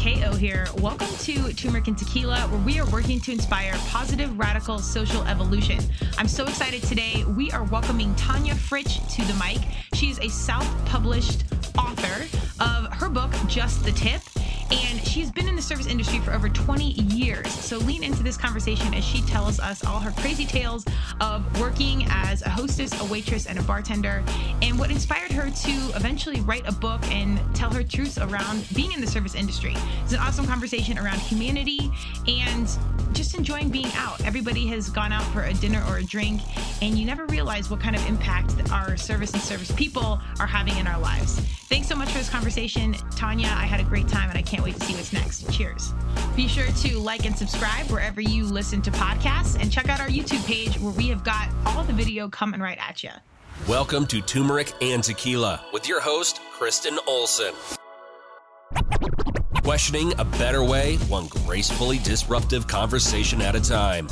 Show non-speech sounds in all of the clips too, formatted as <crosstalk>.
KO here. Welcome to Turmeric and Tequila, where we are working to inspire positive, radical social evolution. I'm so excited today. We are welcoming Tonya Fritch to the mic. She's a self published author of her book, Just the Tip and she's been in the service industry for over 20 years. So lean into this conversation as she tells us all her crazy tales of working as a hostess, a waitress, and a bartender, and what inspired her to eventually write a book and tell her truths around being in the service industry. It's an awesome conversation around humanity and just enjoying being out. Everybody has gone out for a dinner or a drink, and you never realize what kind of impact our service and service people are having in our lives. Thanks so much for this conversation, Tonya. I had a great time, and I can't wait to see what's next. Cheers. Be sure to like and subscribe wherever you listen to podcasts, and check out our YouTube page where we have got all the video coming right at you. Welcome to Turmeric and Tequila with your host, Kristen Olson. Questioning a better way, one gracefully disruptive conversation at a time.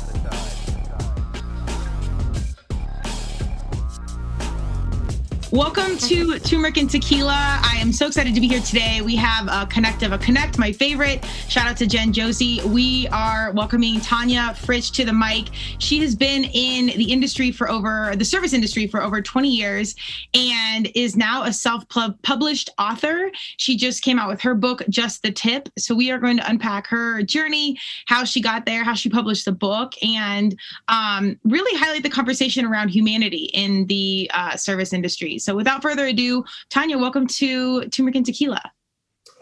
Welcome to Turmeric and Tequila. I am so excited to be here today. We have a connect of a connect, my favorite. Shout out to Jen Josie. We are welcoming Tonya Fritch to the mic. She has been in the industry for over the service industry for over 20 years and is now a self-published author. She just came out with her book, Just the Tip. So we are going to unpack her journey, how she got there, how she published the book, and um, really highlight the conversation around humanity in the uh, service industry. So without further ado, Tonya, welcome to Turmeric and Tequila.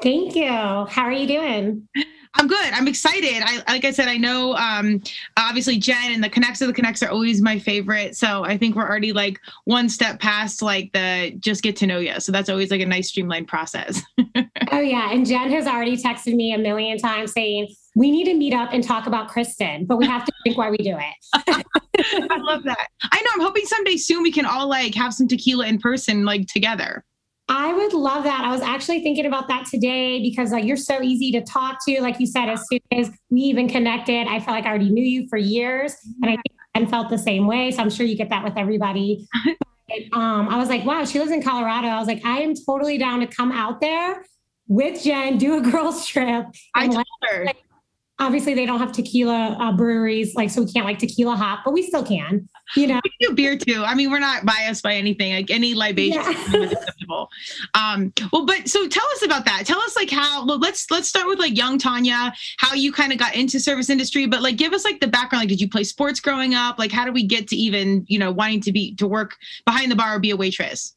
Thank you. How are you doing? I'm good. I'm excited. I like I said, I know um obviously Jen and the connects of the connects are always my favorite. So I think we're already like one step past like the just get to know you. So that's always like a nice streamlined process. <laughs> oh yeah. And Jen has already texted me a million times saying, we need to meet up and talk about Kristen, but we have to think why we do it. <laughs> I love that. I know. I'm hoping someday soon we can all like have some tequila in person, like together. I would love that. I was actually thinking about that today because like you're so easy to talk to. Like you said, as soon as we even connected, I felt like I already knew you for years, and I think and felt the same way. So I'm sure you get that with everybody. <laughs> um, I was like, wow, she lives in Colorado. I was like, I am totally down to come out there with Jen, do a <laughs> girls trip. I told her. Like, obviously they don't have tequila uh, breweries like so we can't like tequila hop but we still can you know we can do beer too i mean we're not biased by anything like any libation yeah. is acceptable um well but so tell us about that tell us like how well, let's let's start with like young tonya how you kind of got into service industry but like give us like the background like did you play sports growing up like how did we get to even you know wanting to be to work behind the bar or be a waitress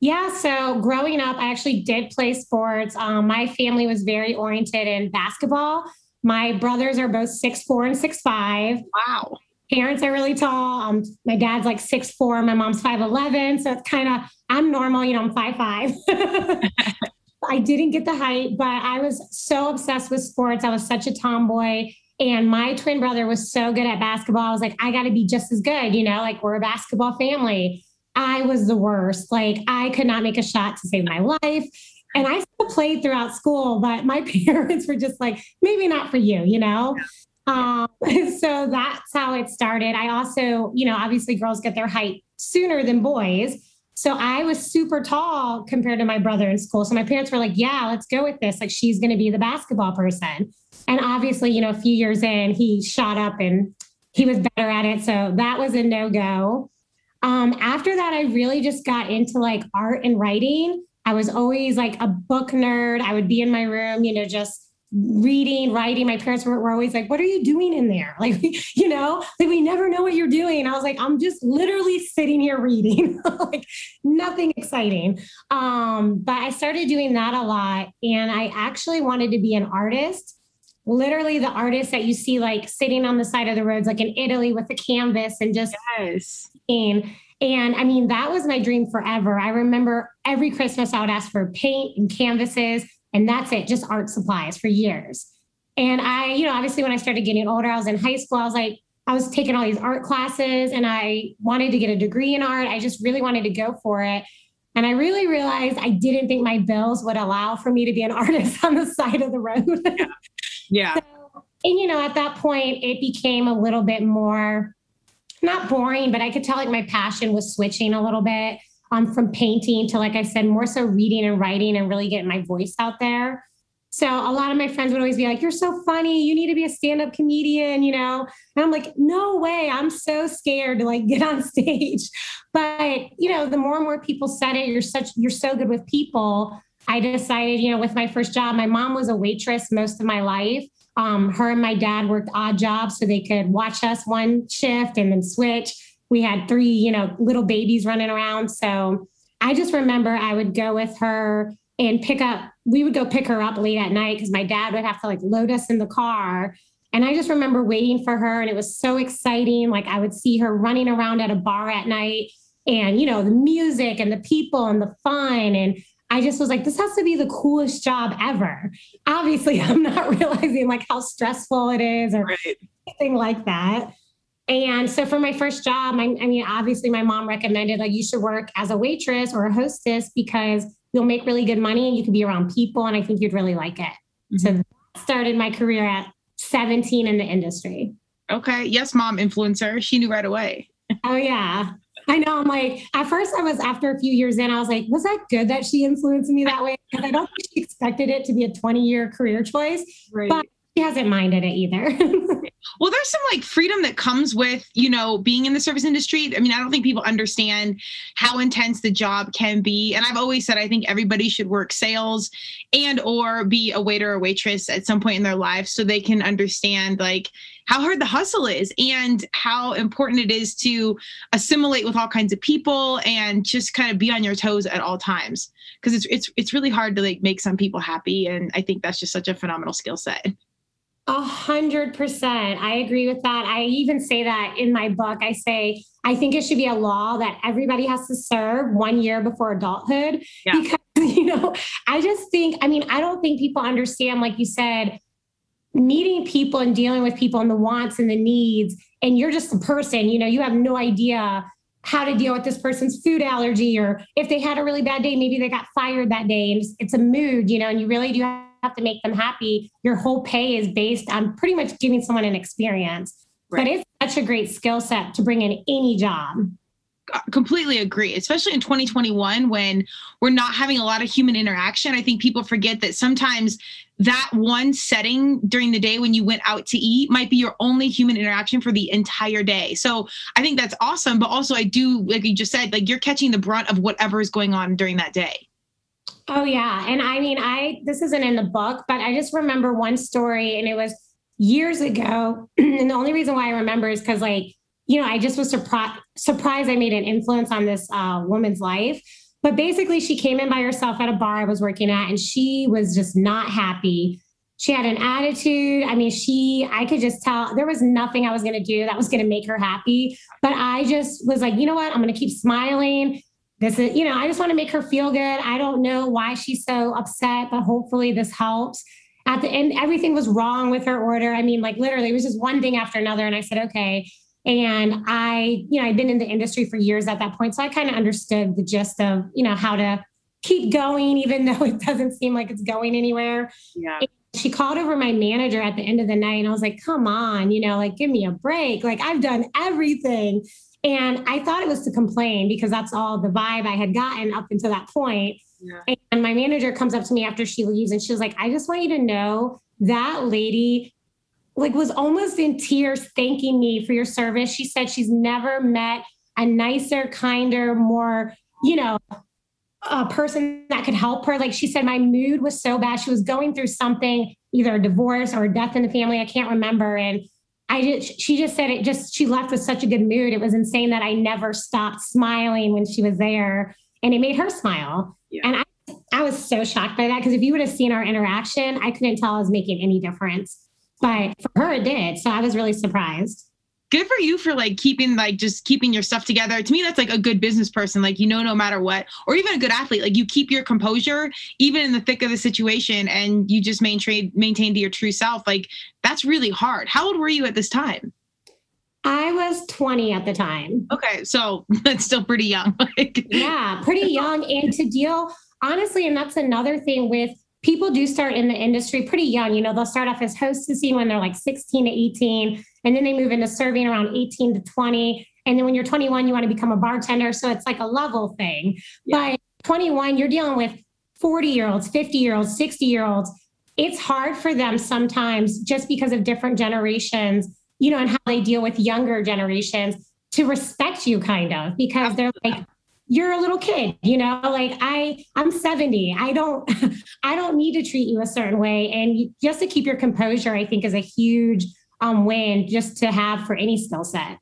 yeah, so growing up, I actually did play sports. Um, my family was very oriented in basketball. My brothers are both six four and six five. Wow. Parents are really tall. Um, my dad's like six four. My mom's five eleven. So it's kind of I'm normal. You know, I'm five five. <laughs> I didn't get the height, but I was so obsessed with sports. I was such a tomboy. And my twin brother was so good at basketball. I was like, I got to be just as good, you know, like we're a basketball family. I was the worst. Like I could not make a shot to save my life. And I still played throughout school, but my <laughs> parents were just like, maybe not for you, you know? Um, <laughs> so that's how it started. I also, you know, obviously girls get their height sooner than boys. So I was super tall compared to my brother in school. So my parents were like, yeah, let's go with this. Like she's going to be the basketball person. And obviously, you know, a few years in, he shot up and he was better at it. So that was a no go. Um, after that, I really just got into like art and writing. I was always like a book nerd. I would be in my room, you know, just reading, writing. My parents were, were always like, What are you doing in there? <laughs> Like, you know, like we never know what you're doing. I was like, I'm just literally sitting here reading, <laughs> like nothing exciting. Um, but I started doing that a lot. And I actually wanted to be an artist. Literally, the artist that you see like sitting on the side of the roads, like in Italy with a canvas and just yes. And I mean, that was my dream forever. I remember every Christmas I would ask for paint and canvases, and that's it, just art supplies for years. And I, you know, obviously when I started getting older, I was in high school, I was like, I was taking all these art classes and I wanted to get a degree in art. I just really wanted to go for it. And I really realized I didn't think my bills would allow for me to be an <laughs> artist on the side of the road. yeah. yeah. <laughs> So, and, you know, at that point, it became a little bit more not boring, but I could tell like my passion was switching a little bit um, from painting to, like I said, more so reading and writing and really getting my voice out there. So a lot of my friends would always be like, You're so funny. You need to be a stand up comedian, you know? And I'm like, No way. I'm so scared to like <laughs> get on stage. But, you know, the more and more people said it, you're such, you're so good with people. I decided, you know, with my first job, my mom was a waitress most of my life. Um, her and my dad worked odd jobs so they could watch us one shift and then switch. We had three, you know, little babies running around. So I just remember I would go with her and pick up, we would go pick her up late at night because my dad would have to like load us in the car. And I just remember waiting for her and it was so exciting. Like I would see her running around at a bar at night and, you know, the music and the people and the fun. And I just was like, this has to be the coolest job ever. Obviously, <laughs> I'm not realizing like how stressful it is or right. anything like that. And so for my first job, I, I mean, obviously my mom recommended like you should work as a waitress or a hostess because you'll make really good money and you can be around people and I think you'd really like it. Mm-hmm. So that started my career at 17 in the industry. Okay. Yes, mom influencer. She knew right away. oh yeah. I know. I'm like, at first I was after a few years in, I was like, was that good that she influenced me that way? Because I don't think she expected it to be a 20 year career choice. Right. But she hasn't minded it either. <laughs> well, there's some like freedom that comes with, you know, being in the service industry. I mean, I don't think people understand how intense the job can be. And I've always said I think everybody should work sales and or be a waiter or waitress at some point in their life so they can understand like how hard the hustle is and how important it is to assimilate with all kinds of people and just kind of be on your toes at all times because it's it's it's really hard to like make some people happy and I think that's just such a phenomenal skill set. A hundred percent. I agree with that. I even say that in my book. I say, I think it should be a law that everybody has to serve one year before adulthood. Yeah. Because, <laughs> you know, I just think, I mean, I don't think people understand, like you said, meeting people and dealing with people and the wants and the needs. And you're just a person, you know, you have no idea how to deal with this person's food allergy or if they had a really bad day, maybe they got fired that day. And it's, it's a mood, you know, and you really do have have to make them happy, your whole pay is based on pretty much giving someone an experience. Right. But it's such a great skill set to bring in any job. Completely agree especially in 2021 when we're not having a lot of human interaction. I think people forget that sometimes that one setting during the day when you went out to eat might be your only human interaction for the entire day. So i think that's awesome but also i do like you just said like you're catching the brunt of whatever is going on during that day Oh yeah. And I mean, I this isn't in the book, but I just remember one story and it was years ago. <clears throat> and the only reason why I remember is because like, you know, I just was surprised surprised I made an influence on this uh, woman's life. But basically, she came in by herself at a bar I was working at, and she was just not happy. She had an attitude. I mean, she, I could just tell there was nothing I was going to do that was going to make her happy. But I just was like, you know what? I'm going to keep smiling this is, you know, I just want to make her feel good. I don't know why she's so upset, but hopefully this helps. At the end, everything was wrong with her order. I mean, like literally, it was just one thing after another. And I said, okay. And I, you know, I'd been in the industry for years at that point. So I kind of understood the gist of, you know, how to keep going, even <laughs> though it doesn't seem like it's going anywhere. Yeah. And she called over my manager at the end of the night and I was like, come on, you know, like give me a break. Like I've done everything. And I thought it was to complain because that's all the vibe I had gotten up until that point. Yeah. And my manager comes up to me after she leaves and she's like, I just want you to know that lady like was almost in tears thanking me for your service. She said she's never met a nicer, kinder, more, you know, a person that could help her. Like she said, my mood was so bad. She was going through something, either a divorce or a death in the family. I can't remember. And I just, she just said it just, she left with such a good mood. It was insane that I never stopped smiling when she was there and it made her smile. Yeah. And I, I was so shocked by that because if you would have seen our interaction, I couldn't tell I was making any difference. But for her, it did. So I was really surprised good for you for like keeping like just keeping your stuff together. To me that's like a good business person. Like you know no matter what. Or even a good athlete. Like you keep your composure even in the thick of the situation and you just maintain maintain to your true self. Like that's really hard. How old were you at this time? I was 20 at the time. Okay, so <laughs> that's still pretty young. <laughs> yeah, pretty young. And to deal, honestly, and that's another thing with people do start in the industry pretty young. You know, they'll start off as hostessing when they're like 16 to 18, and then they move into serving around 18 to 20. And then when you're 21, you want to become a bartender. So it's like a level thing. Yeah. But 21, you're dealing with 40 year olds, 50 year olds, 60 year olds. it's hard for them sometimes just because of different generations, you know, and how they deal with younger generations to respect you kind of because they're like, you're a little kid, you know, like I, I'm 70. I don't, <laughs> I don't need to treat you a certain way. And just to keep your composure, I think is a huge um, win just to have for any skill set.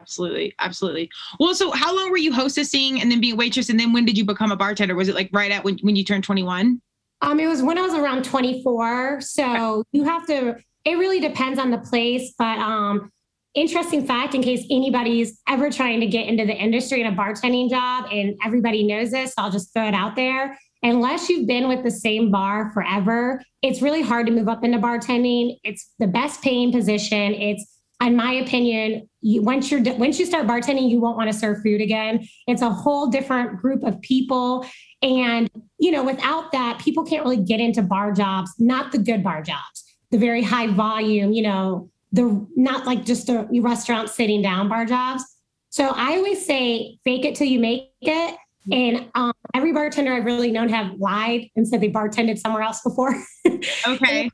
Absolutely. Absolutely. Well, so how long were you hostessing and then being a waitress? And then when did you become a bartender? Was it like right at when, when you turned 21? Um, it was when I was around 24. So you have to, it really depends on the place. But um, interesting fact, in case anybody's ever trying to get into the industry in a bartending job, and everybody knows this, so I'll just throw it out there. Unless you've been with the same bar forever, it's really hard to move up into bartending. It's the best paying position. It's in my opinion, you, once you're once you start bartending, you won't want to serve food again. It's a whole different group of people, and you know, without that, people can't really get into bar jobs. Not the good bar jobs, the very high volume. You know, the not like just a restaurant sitting down bar jobs. So I always say, fake it till you make it. And um, every bartender I've really known have lied and said they bartended somewhere else before. <laughs> Okay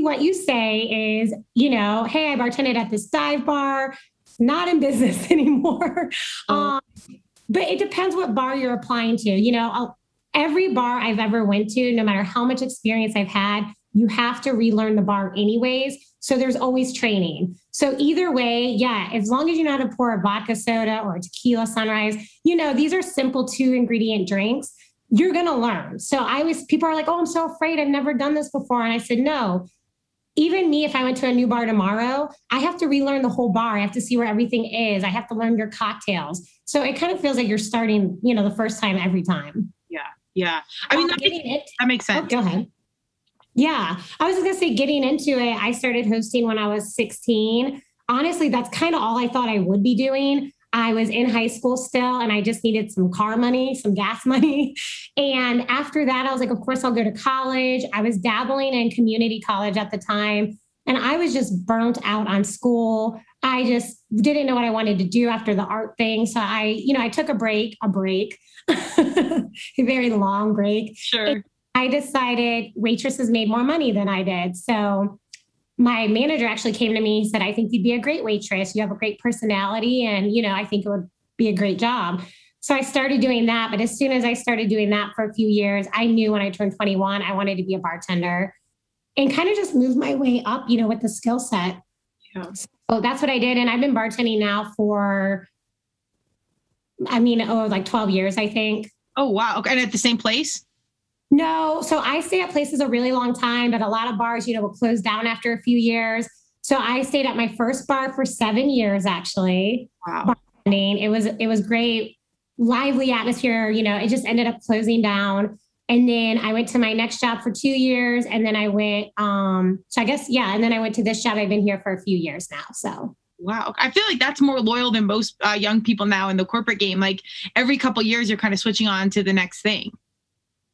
what you say is, you know, hey, I bartended at this dive bar, not in business <laughs> anymore. Oh. Um, but it depends what bar you're applying to. You know, I'll, every bar I've ever went to, no matter how much experience I've had, you have to relearn the bar anyways. So there's always training. So either way, yeah, as long as you know how to pour a vodka soda or a tequila sunrise, you know, these are simple two ingredient drinks you're going to learn. So I always, people are like, oh, I'm so afraid. I've never done this before. And I said, no, even me, if I went to a new bar tomorrow, I have to relearn the whole bar. I have to see where everything is. I have to learn your cocktails. So it kind of feels like you're starting, you know, the first time every time. Yeah. Yeah. I mean, that, makes, that makes oh, sense. Oh, go ahead. Yeah. I was going to say, getting into it, I started hosting when I was 16. Honestly, that's kind of all I thought I would be doing. I was in high school still and I just needed some car money, some gas <laughs> money. And after that, I was like, of course, I'll go to college. I was dabbling in community college at the time. And I was just burnt out on school. I just didn't know what I wanted to do after the art thing. So I, you know, I took a break, a break, <laughs> a very long break. Sure. I decided waitresses made more money than I did. So my manager actually came to me and said, I think you'd be a great waitress. You have a great personality, and you know, I think it would be a great job. So I started doing that. But as soon as I started doing that for a few years, I knew when I turned 21, I wanted to be a bartender and kind of just move my way up, you know, with the skill set. Yeah. So that's what I did. And I've been bartending now for, I mean, oh, like 12 years, I think. Oh, wow. Okay. And at the same place? No. So I stay at places a really long time, but a lot of bars, you know, will close down after a few years. So I stayed at my first bar for seven years, actually. Wow. It was it was great, lively atmosphere. You know, it just ended up closing down. And then I went to my next job for two years. And then I went, um, so I guess, yeah. And then I went to this job. I've been here for a few years now. So Wow. I feel like that's more loyal than most uh, young people now in the corporate game. Like every couple years, you're kind of switching on to the next thing.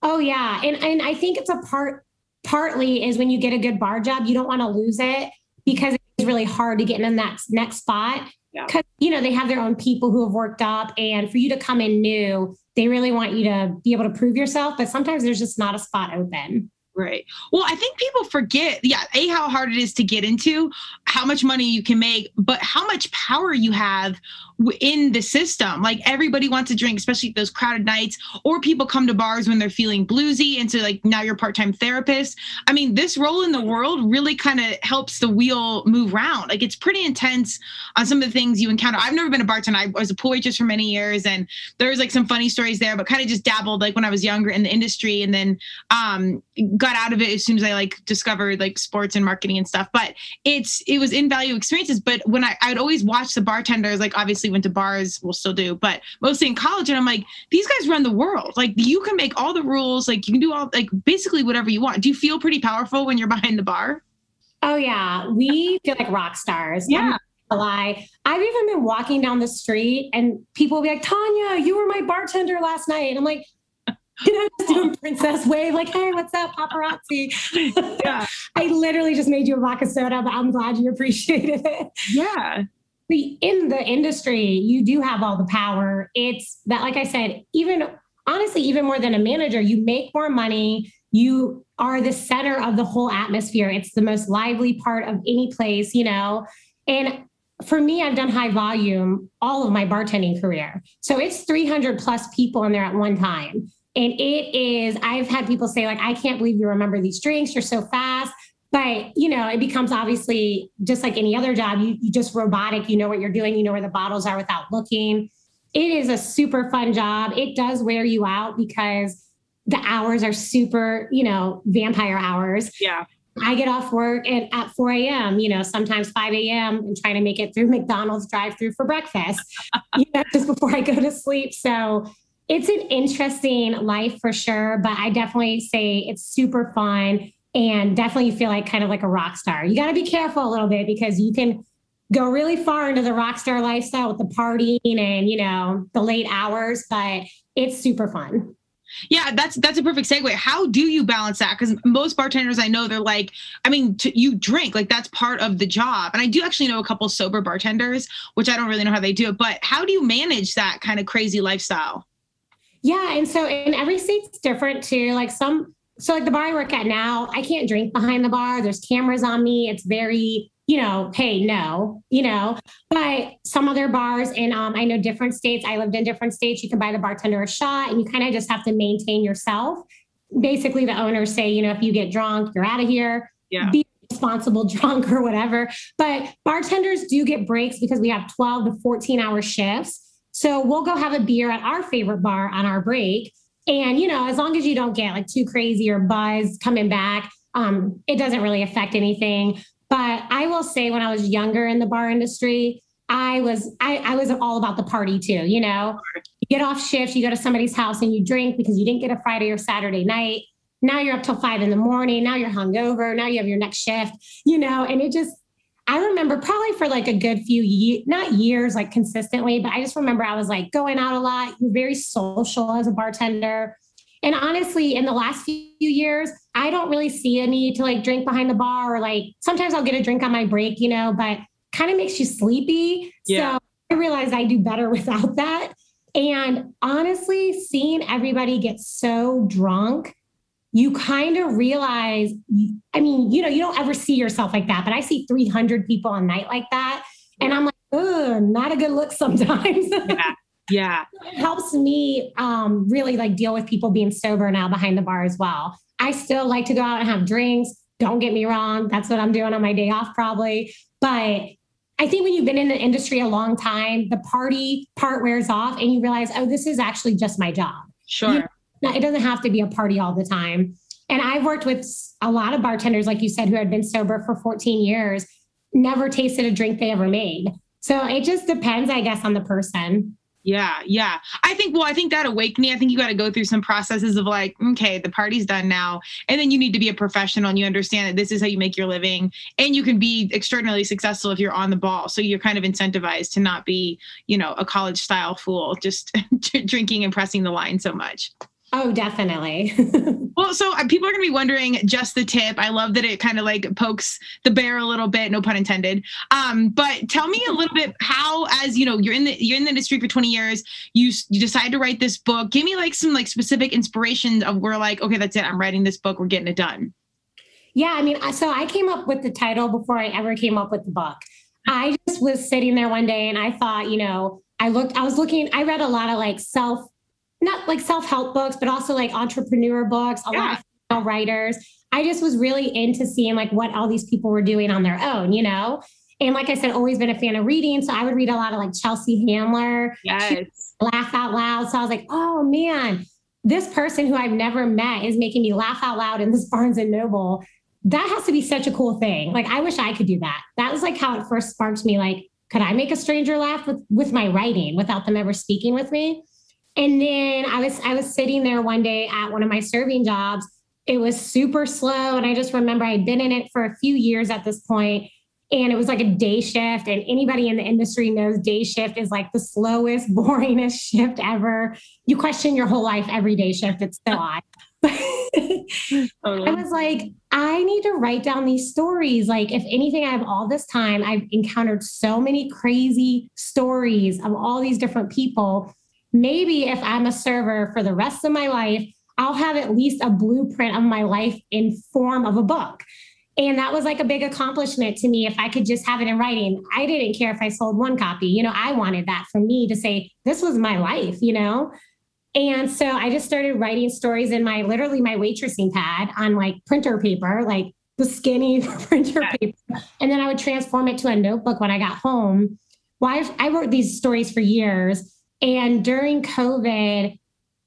Oh yeah, and and I think it's a part partly is when you get a good bar job, you don't want to lose it because it's really hard to get in that next spot. Because yeah. you know they have their own people who have worked up, and for you to come in new, they really want you to be able to prove yourself. But sometimes there's just not a spot open. Right. Well, I think people forget, yeah, A, how hard it is to get into, how much money you can make, but how much power you have in the system. Like everybody wants to drink, especially those crowded nights, or people come to bars when they're feeling bluesy. And so, like, now you're part time therapist. I mean, this role in the world really kind of helps the wheel move around. Like, it's pretty intense on some of the things you encounter. I've never been a bartender. I was a pool waitress for many years, and there was like some funny stories there, but kind of just dabbled like when I was younger in the industry and then um, got out of it as soon as I like discovered like sports and marketing and stuff. But it's, it was invaluable experiences. But when I, I would always watch the bartenders, like, obviously, obviously went to bars, we'll still do, but mostly in college. And I'm like, these guys run the world. Like you can make all the rules, like you can do all like basically whatever you want. Do you feel pretty powerful when you're <laughs> behind the bar? Oh yeah. We <laughs> feel like rock stars. Yeah. lie. I've even been walking down the street and people will be like, Tonya, you were my bartender last night. And I'm like, <laughs> you know, just doing princess wave, like, hey, what's up, paparazzi? Yeah. I literally just made you a vodka soda, but I'm glad you appreciated it. Yeah in the industry, you do have all the power. It's that, like I said, even honestly, even more than a manager, you make more money. you are the center of the whole atmosphere. It's the most lively part of any place, you know. And for me, I've done high volume all of my bartending career. So it's 300 plus people in there at one time. And it is, I've had people say, like, I can't believe you remember these drinks. You're so fast. But, you know, it becomes obviously just like any other job, you, you just robotic, you know what you're doing, you know where the bottles are without looking. It is a super fun job. It does wear you out because the hours are super, you know, vampire hours. Yeah. I get off work at, at 4 a.m., you know, sometimes 5 a.m. and trying to make it through McDonald's drive through for breakfast, <laughs> you know, just before I go to sleep. So it's an interesting life for sure, but I definitely say it's super fun and definitely feel like kind of like a rock star. You got to be careful a little bit because you can go really far into the rock star lifestyle with the partying and, you know, the late hours, but it's super fun. Yeah, that's that's a perfect segue. How do you balance that? Because most bartenders I know, they're like, I mean, to, you drink like that's part of the job. And I do actually know a couple sober bartenders, which I don't really know how they do it. But how do you manage that kind of crazy lifestyle? Yeah, and so in every state's different too. Like some, so like the bar I work at now, I can't drink behind the bar. There's cameras on me. It's very you know, hey, no, you know, but some other bars and um, I know different states, I lived in different states, you can buy the bartender a shot and you kind of just have to maintain yourself. Basically, the owners say, you know, if you get drunk, you're out of here. Yeah. Be responsible <laughs> drunk or whatever. But bartenders do get breaks because we have 12 to 14 hour shifts. So we'll go have a beer at our favorite bar on our break. And, you know, as long as you don't get like too crazy or buzz coming back, um, it doesn't really affect anything. But I will say, when I was younger in the bar industry, I was I, I was all about the party too. You know, you get off shift, you go to somebody's house and you drink because you didn't get a Friday or Saturday night. Now you're up till five in the morning. Now you're hungover. Now you have your next shift. You know, and it just I remember probably for like a good few years, not years like consistently, but I just remember I was like going out a lot. You're very social as a bartender. And honestly, in the last few years, I don't really see a need to like drink behind the bar or like sometimes I'll get a drink on my break, you know, but kind of makes you sleepy. Yeah. So I realized I do better <laughs> without that. And honestly, seeing everybody get so drunk, you kind of realize, I mean, you know, you don't ever see yourself like that, but I see 300 people a night like that. And I'm like, oh, not a good look sometimes. <laughs> Yeah. Yeah. It helps me um, really like deal with people being sober now behind the bar as well. I still like to go out and have drinks. Don't get me wrong. That's what I'm doing on my day off, probably. But I think when you've been in the industry a long time, the party part wears off and you realize, oh, this is actually just my job. Sure. You know, it doesn't have to be a party all the time. And I've worked with a lot of bartenders, like you said, who had been sober for 14 years, never tasted a drink they ever made. So it just depends, I guess, on the person. Yeah, yeah. I think, well, I think that awakening, I think you got to go through some processes of like, okay, the party's done now. And then you need to be a professional and you understand that this is how you make your living. And you can be extraordinarily successful if you're on the ball. So you're kind of incentivized to not be, you know, a college style fool, just <laughs> drinking and pressing the line so much. Oh, definitely. <laughs> well, so uh, people are going to be wondering just the tip. I love that it kind of like pokes the bear a little bit, no pun intended. Um, but tell me a little bit how, as you know, you're in the you're in the industry for 20 years. You you decide to write this book. Give me like some like specific inspirations of where like, okay, that's it. I'm writing this book. We're getting it done. Yeah, I mean, so I came up with the title before I ever came up with the book. I just was sitting there one day and I thought, you know, I looked, I was looking, I read a lot of like self not like self-help books, but also like entrepreneur books, a yeah. lot of writers. I just was really into seeing like what all these people were doing on their own, you know? And like I said, always been a fan of reading. So I would read a lot of like Chelsea Handler. Yes. Laugh out loud. So I was like, oh man, this person who I've never met is making me laugh out loud in this <laughs> Barnes and Noble. That has to be such a cool thing. Like I wish I could do that. That was like how it first sparked me. Like, could I make a stranger laugh with with my writing without them ever speaking with me? And then I was I was sitting there one day at one of my serving jobs. It was super slow. And I just remember I'd been in it for a few years at this point, And it was like a day shift. And anybody in the industry knows day shift is like the slowest, <laughs> boringest shift ever. You question your whole life every day shift. It's <laughs> so <laughs> odd. Oh, I was like, I need to write down these stories. Like, if anything, I have all this time. I've encountered so many crazy stories of all these different people maybe if I'm a server for the rest of my life, I'll have at least a blueprint of my life in form of a book. And that was like a big accomplishment to me if I could just have it in writing. I didn't care if I sold one copy. You know, I wanted that for me to say, this was my life, you know? And so I just started writing stories in my literally my waitressing pad on like printer paper, like the skinny <laughs> printer paper. And then I would transform it to a notebook when I got home. Well, I, I wrote these stories for years. And during COVID,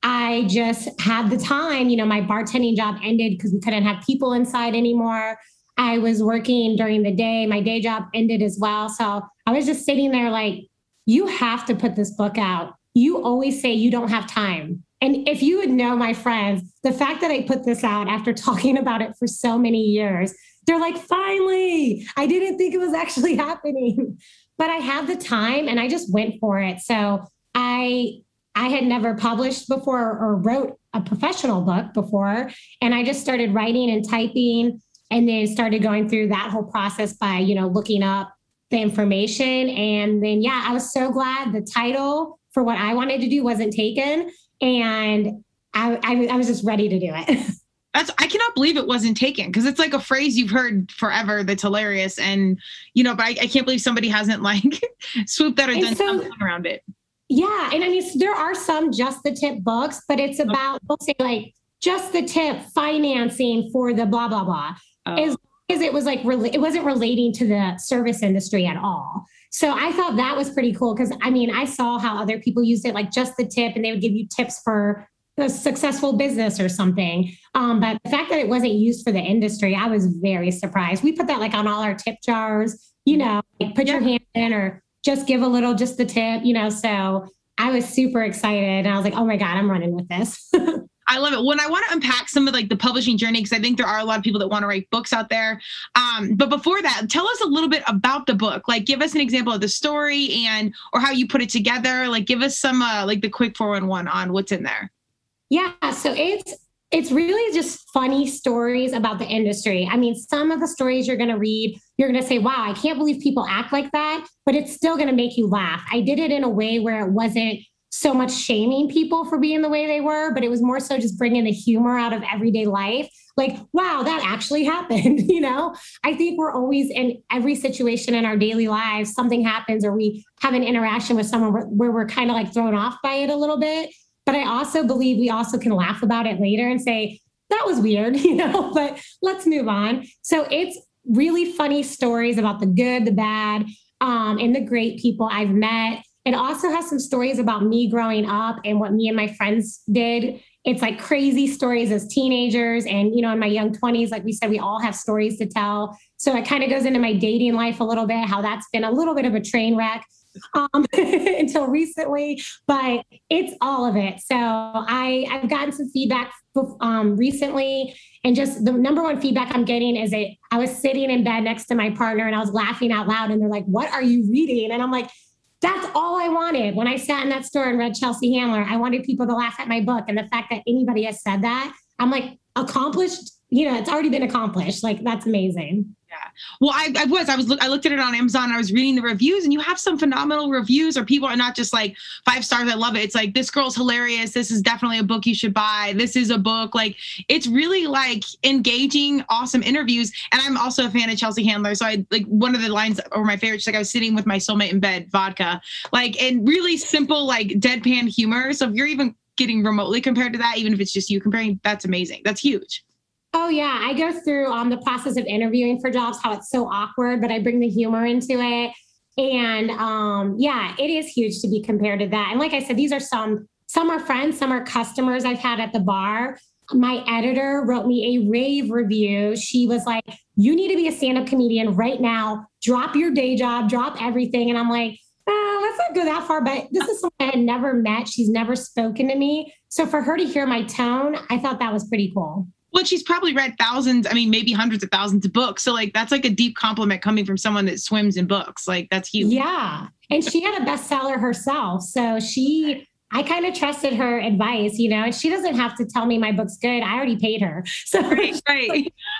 I just had the time. You know, my bartending job ended because we couldn't have people inside anymore. I was working during the day. My day job ended as well. So I was just sitting there like, you have to put this book out. You always say you don't have time. And if you would know my friends, the fact that I put this out after <laughs> talking about it for so many years, they're like, finally, I didn't think it was actually <laughs> happening. But I had the time and I just went for it. So I I had never published before or wrote a professional book before. And I just started writing and typing and then started going through that whole process by you know looking up the information and then yeah i was so glad the title for what i wanted to do wasn't taken and i, I, I was just ready to do it <laughs> that's i cannot believe it wasn't taken because it's like a phrase you've heard forever that's hilarious and you know but i, I can't believe somebody hasn't like <laughs> swooped that or and done so, something around it yeah and i mean there are some just the tip books but it's about they'll say like just the tip financing for the blah blah blah oh. as as it was like it wasn't relating to the service industry at all. So I thought that was pretty cool because I mean I saw how other people used it, like just the tip, and they would give you tips for a successful business or something. Um, but the fact that it wasn't used for the industry, I was very surprised. We put that like on all our tip jars, you know, like put yeah. your hand in or just give a little, just the tip, you know. So I was super excited and I was like, oh my God, I'm running with this. <laughs> I love it. When I want to unpack some of like the publishing journey, because I think there are a lot of people that want to write books out there. Um, but before that, tell us a little bit about the book. Like, give us an example of the story and or how you put it together. Like, give us some uh, like the quick four one one on what's in there. Yeah, so it's it's really just funny stories about the industry. I mean, some of the stories you're going to read, you're going to say, wow, I can't believe people act like that, but it's still going to make you laugh. I did it in a way where it wasn't so much shaming people for being the way they were, but it was more so just bringing the humor out of everyday life. Like, wow, that actually <laughs> happened. you know, I think we're always in every situation in our daily lives, something happens or we have an interaction with someone where, we're kind of like thrown off by it a little bit. But I also believe we also can laugh about it later and say, that was weird, <laughs> you know, but let's move on. So it's really funny stories about the good, the bad, um, and the great people I've met it also has some stories about me growing up and what me and my friends did. It's like crazy stories as teenagers. And, you know, in my young 20s, like we said, we all have stories to tell. So it kind of goes into my dating life a little bit, how that's been a little bit of a train wreck um, <laughs> until recently, but it's all of it. So I, I've gotten some feedback um, recently. And just the number one feedback I'm getting is that I was sitting in bed next to my partner and I was laughing out loud. And they're like, What are you reading? And I'm like, that's all I wanted. When I sat in that store and read Chelsea Handler, I wanted people to laugh at my book. And the fact that anybody has said that, I'm like, accomplished, you know, it's already been accomplished. Like, that's amazing. Yeah. Well, I, I was, I was, I looked at it on Amazon. I was reading the reviews, and you have some phenomenal reviews, or people are not just like five stars. I love it. It's like this girl's hilarious. This is definitely a book you should buy. This is a book. Like it's really like engaging, awesome interviews. And I'm also a fan of Chelsea Handler. So I like one of the lines or my favorites. Like I was sitting with my soulmate in bed, vodka, like and really simple, like deadpan humor. So if you're even getting remotely compared to that, even if it's just you comparing, that's amazing. That's huge. Oh yeah, I go through um, the process of interviewing for jobs, how it's so awkward, but I bring the humor into it. And um, yeah, it is huge to be compared to that. And like I said, these are some some are friends, some are customers I've had at the bar. My editor wrote me a rave review. She was like, "You need to be a stand-up comedian right now. Drop your day job, drop everything." And I'm like, oh, let's not go that far. But this is someone I had never met. She's never spoken to me. So for her to hear my tone, I thought that was pretty cool. Well, she's probably read thousands, I mean, maybe hundreds of thousands of books. So, like, that's like a deep compliment coming from someone that swims in books. Like, that's huge. Yeah. And she had a bestseller herself. So, she, I kind of trusted her advice, you know, and she doesn't have to tell me my book's good. I already paid her. <laughs> So, right. right. <laughs>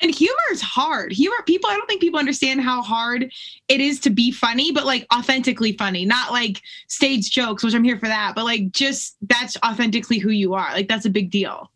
and humor is hard. Humor, people, I don't think people understand how hard it is to be funny, but like authentically funny, not like stage jokes, which I'm here for that, but like just that's authentically who you are. Like that's a big deal.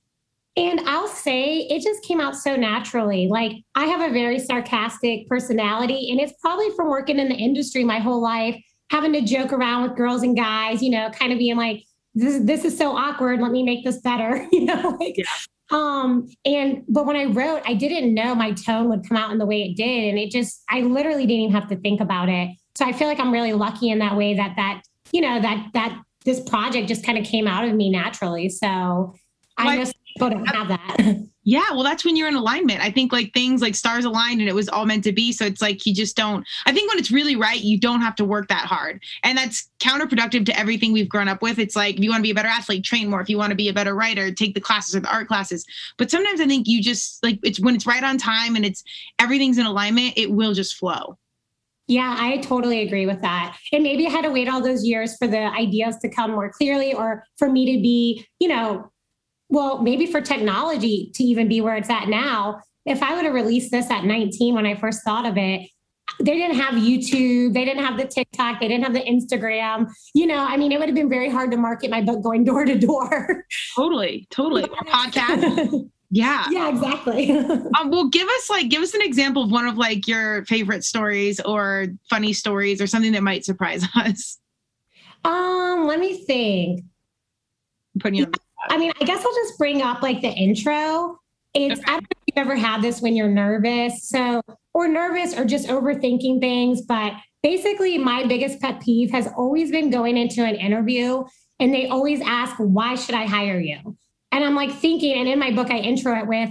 And I'll say it just came out so naturally. Like I have a very sarcastic personality, and it's probably from working in the industry my whole life, having to joke around with girls and guys, you know, kind of being like, this, this is so awkward. Let me make this better. <laughs> you know, like, yeah. um, and but when I wrote, I didn't know my tone would come out in the way it did. And it just, I literally didn't even have to think about it. So I feel like I'm really lucky in that way that that, you know, that that this project just kind of came out of me naturally. So I just don't have that. <laughs> Yeah, well, that's when you're in alignment. I think like things like stars aligned and it was all meant to be. So it's like you just don't. I think when it's really right, you don't have to work that hard. And that's counterproductive to everything we've grown up with. It's like if you want to be a better athlete, train more. If you want to be a better writer, take the classes or the art classes. But sometimes I think you just like it's when it's right on time and it's everything's in alignment, it will just flow. Yeah, I totally agree with that. And maybe I had to wait all those years for the ideas to come more clearly or for me to be, you know, well, maybe for technology to even be where it's at now, if I would have released this at 19 when I first thought of it, they didn't have YouTube, they didn't have the TikTok, they didn't have the Instagram. You know, I mean, it would have been very hard to market my book going <laughs> door to door. Totally, totally. Or podcast. <laughs> Yeah. Yeah, exactly. <laughs> um, well, give us like give us an example of one of like your favorite stories or funny stories or something that might surprise us. Um, let me think. I'm putting you on I mean, I guess I'll just bring up like the intro. It's okay. I don't know if you've ever had this when you're nervous. So or nervous or just overthinking things. But basically my biggest pet peeve has always been going into an interview and they always ask, why should I hire you? And I'm like thinking, and in my book, I intro it with,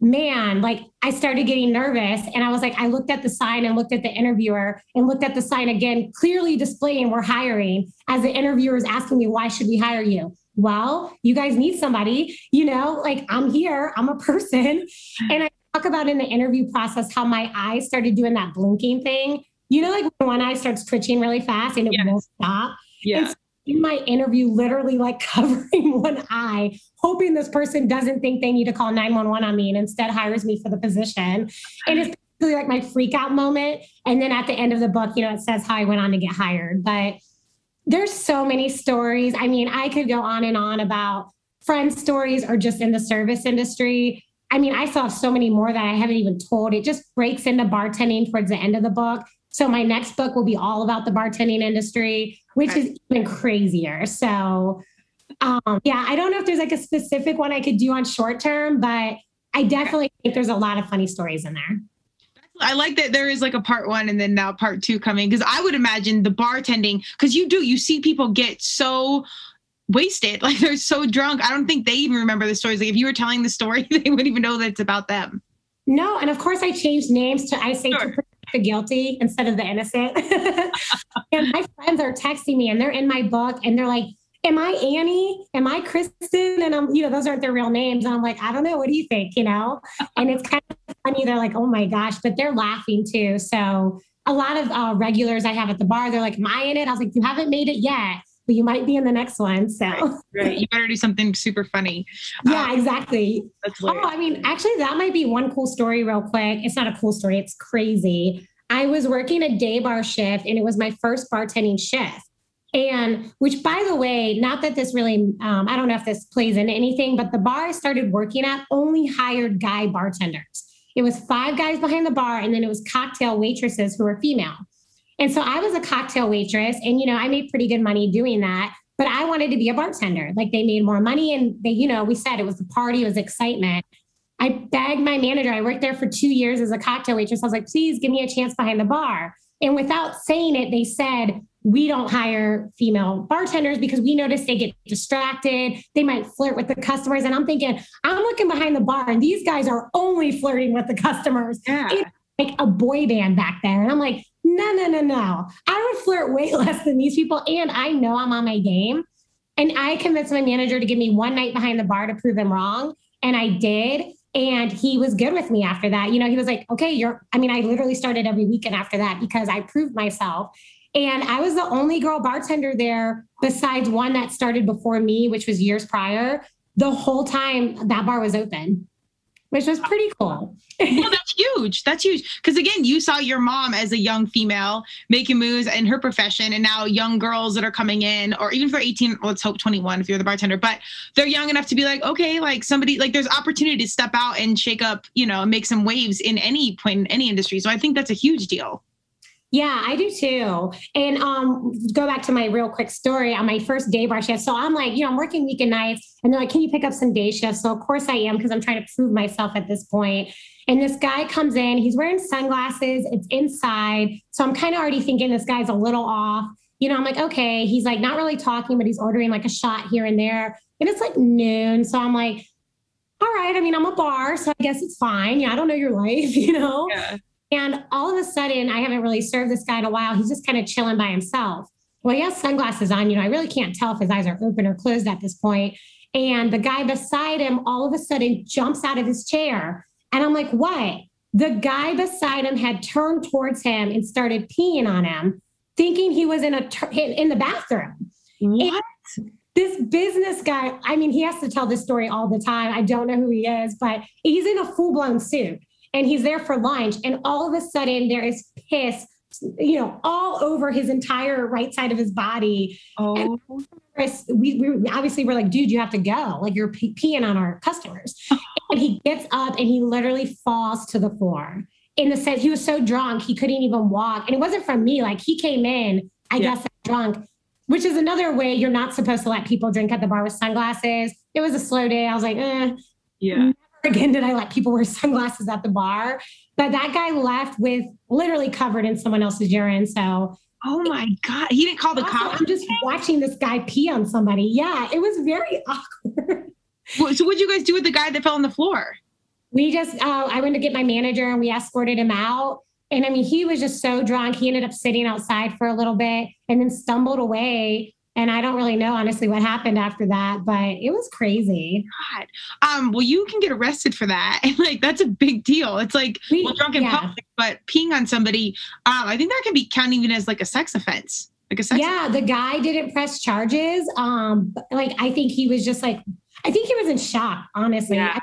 man, like I started getting nervous. And I was like, I looked at the sign and looked at the interviewer and looked at the sign again, clearly displaying we're hiring as the interviewer is asking me, why should we hire you? Well, you guys need somebody, you know, like I'm here, I'm a person. <laughs> And I talk about in the interview process how my eyes started doing that blinking thing. You know, like when one eye starts twitching really fast and it yes. won't stop. Yeah. in my interview, literally like <laughs> covering one eye, hoping this person doesn't think they need to call 911 on me and instead hires me for the position. And it's really like my freak out moment. And then at the end of the book, you know, it says how I went on to get hired. But there's so many stories. I mean, I could go on and on about friend stories or just in the service industry. I mean, I saw so many more that I haven't even told. It just breaks into bartending towards the end of the book. So my next book will be all about the bartending industry, which is even crazier. So um, yeah, I don't know if there's like a specific one I could do on short term, but I definitely think there's a lot of funny stories in there. I like that there is like a part one and then now part two coming because I would imagine the bartending because you do you see people get so wasted <laughs> like they're so drunk I don't think they even remember the stories like if you were telling the story <laughs> they wouldn't even know that it's about them. No, and of course I changed names to I say sure. to <laughs> the guilty instead of the innocent. and my friends are texting me and they're in my book and they're like, am I Annie? Am I Kristen? And I'm, you know, those aren't their real names. And I'm like, I don't know. What do you think? You know? And it's kind of funny. They're like, oh my gosh, but they're laughing too. So a lot of uh, regulars I have at the bar, they're like, am I in it? I was like, you haven't made it yet, but you might be in the next one. So right, right. you better do something super funny. <laughs> Yeah, um, exactly. oh, I mean, actually, that might be one cool story, real quick. It's not a cool story. It's crazy. I was working a day bar shift, and it was my first bartending shift. And which, by the way, not that this really, um, I don't know if this plays into anything, but the bar I started working at only hired guy bartenders. It was five guys behind the bar, and then it was cocktail waitresses who were female. And so I was a cocktail waitress, and you know, I made pretty good money doing that. But I wanted to be a bartender. Like they made more money, and they, you know, we said it was the party, it was excitement. I begged my manager. I worked there for two years as a cocktail waitress. I was like, please give me a chance behind the bar. And without saying it, they said, we don't hire female bartenders because we notice they get distracted. They might flirt with the customers. And I'm thinking, I'm looking behind the bar and these guys are only flirting with the customers. Yeah. It's like a boy band back there. And I'm like, no, no, no, no. I would flirt way <laughs> less than these people. And I know I'm on my game. And I convinced my manager to give me one night behind the bar to prove him wrong. And I did. And he was good with me after that. You know, he was like, okay, you're, I mean, I literally started every weekend after that because I proved myself. And I was the only girl bartender there besides one that started before me, which was years prior. The whole time that bar was open. which was pretty cool. well, <laughs> that's huge. That's huge. Because again, you saw your mom as a young female making moves in her profession, and now young girls that are coming in, or even for 18, let's hope 21 if you're the bartender, but they're young enough to be like, okay, like somebody, like there's opportunity to step out and shake up, you know, and make some waves in any point in any industry. So I think that's a huge deal. Yeah, I do too. And um, go back to my real quick story on my first day bar shift. So I'm like, you know, I'm working weekend nights, and they're like, "Can you pick up some day shifts?" So of course I am because I'm trying to prove myself at this point. And this guy comes in, he's wearing sunglasses, it's inside. So I'm kind of already thinking this guy's a little off. You know, I'm like, okay, he's like not really talking, but he's ordering like a shot here and there. And it's like noon. So I'm like, all right, I mean, I'm a bar, so I guess it's fine. Yeah, I don't know your <laughs> life, you know? Yeah. And all of a sudden, I haven't really served this guy in a while. He's just kind of chilling by himself. Well, he has sunglasses on. You know, I really can't tell if his eyes are open or closed at this point. And the guy beside him all of a sudden jumps out of his chair. And I'm like, what? The guy beside him had turned towards him and started peeing on him, thinking he was in a in the bathroom. What? And this business guy, I mean, he has to tell this story all the time. I don't know who he is, but he's in a full blown suit and he's there for lunch. And all of a sudden, there is piss, you know, all over his entire right side of his body. Oh. And we, we obviously were like, dude, you have to go. Like you're peeing on our customers. <laughs> and he gets up and he literally falls to the floor. In the sense, he was so drunk he couldn't even walk. And it wasn't from me. Like he came in, I yeah. guess, drunk, which is another way you're not supposed to let people drink at the bar with sunglasses. It was a slow day. I was like, eh. Yeah again did I let people wear sunglasses at the bar. But that guy left with literally covered in someone else's urine. So Oh my God. He didn't call the cops. I'm just watching this guy pee on somebody. Yeah, it was very <laughs> awkward. So what'd you guys do with the guy that fell on the floor? We just uh, I went to get my manager and we escorted him out. And I mean, he was just so drunk. He ended up sitting outside for a little bit and then stumbled away and I don't really know honestly what happened after that, but it was crazy. God. Um, well, you can get arrested for that. <laughs> And like that's a big deal. It's like we, well, drunk in yeah. public, but peeing on somebody, um, I think that can be counted even as like a sex offense. Like a sex Yeah, offense. the guy didn't press charges. Um, like I think he was just like, I think he was in shock, honestly. Yeah.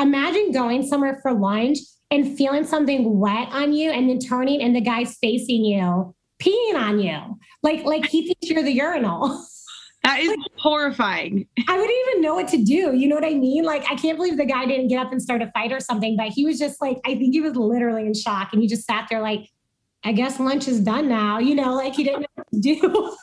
Imagine going somewhere for lunch and feeling something wet on you and then turning and the guy's facing you peeing on you. Like like he thinks you're the urinal. <laughs> That is like, horrifying. I wouldn't even know what to do. You know what I mean? Like, I can't believe the guy didn't get up and start a fight or something, but he was just like, I think he was literally in shock. And he just sat there like, I guess lunch is done now. You know, like he didn't know what to do. <laughs>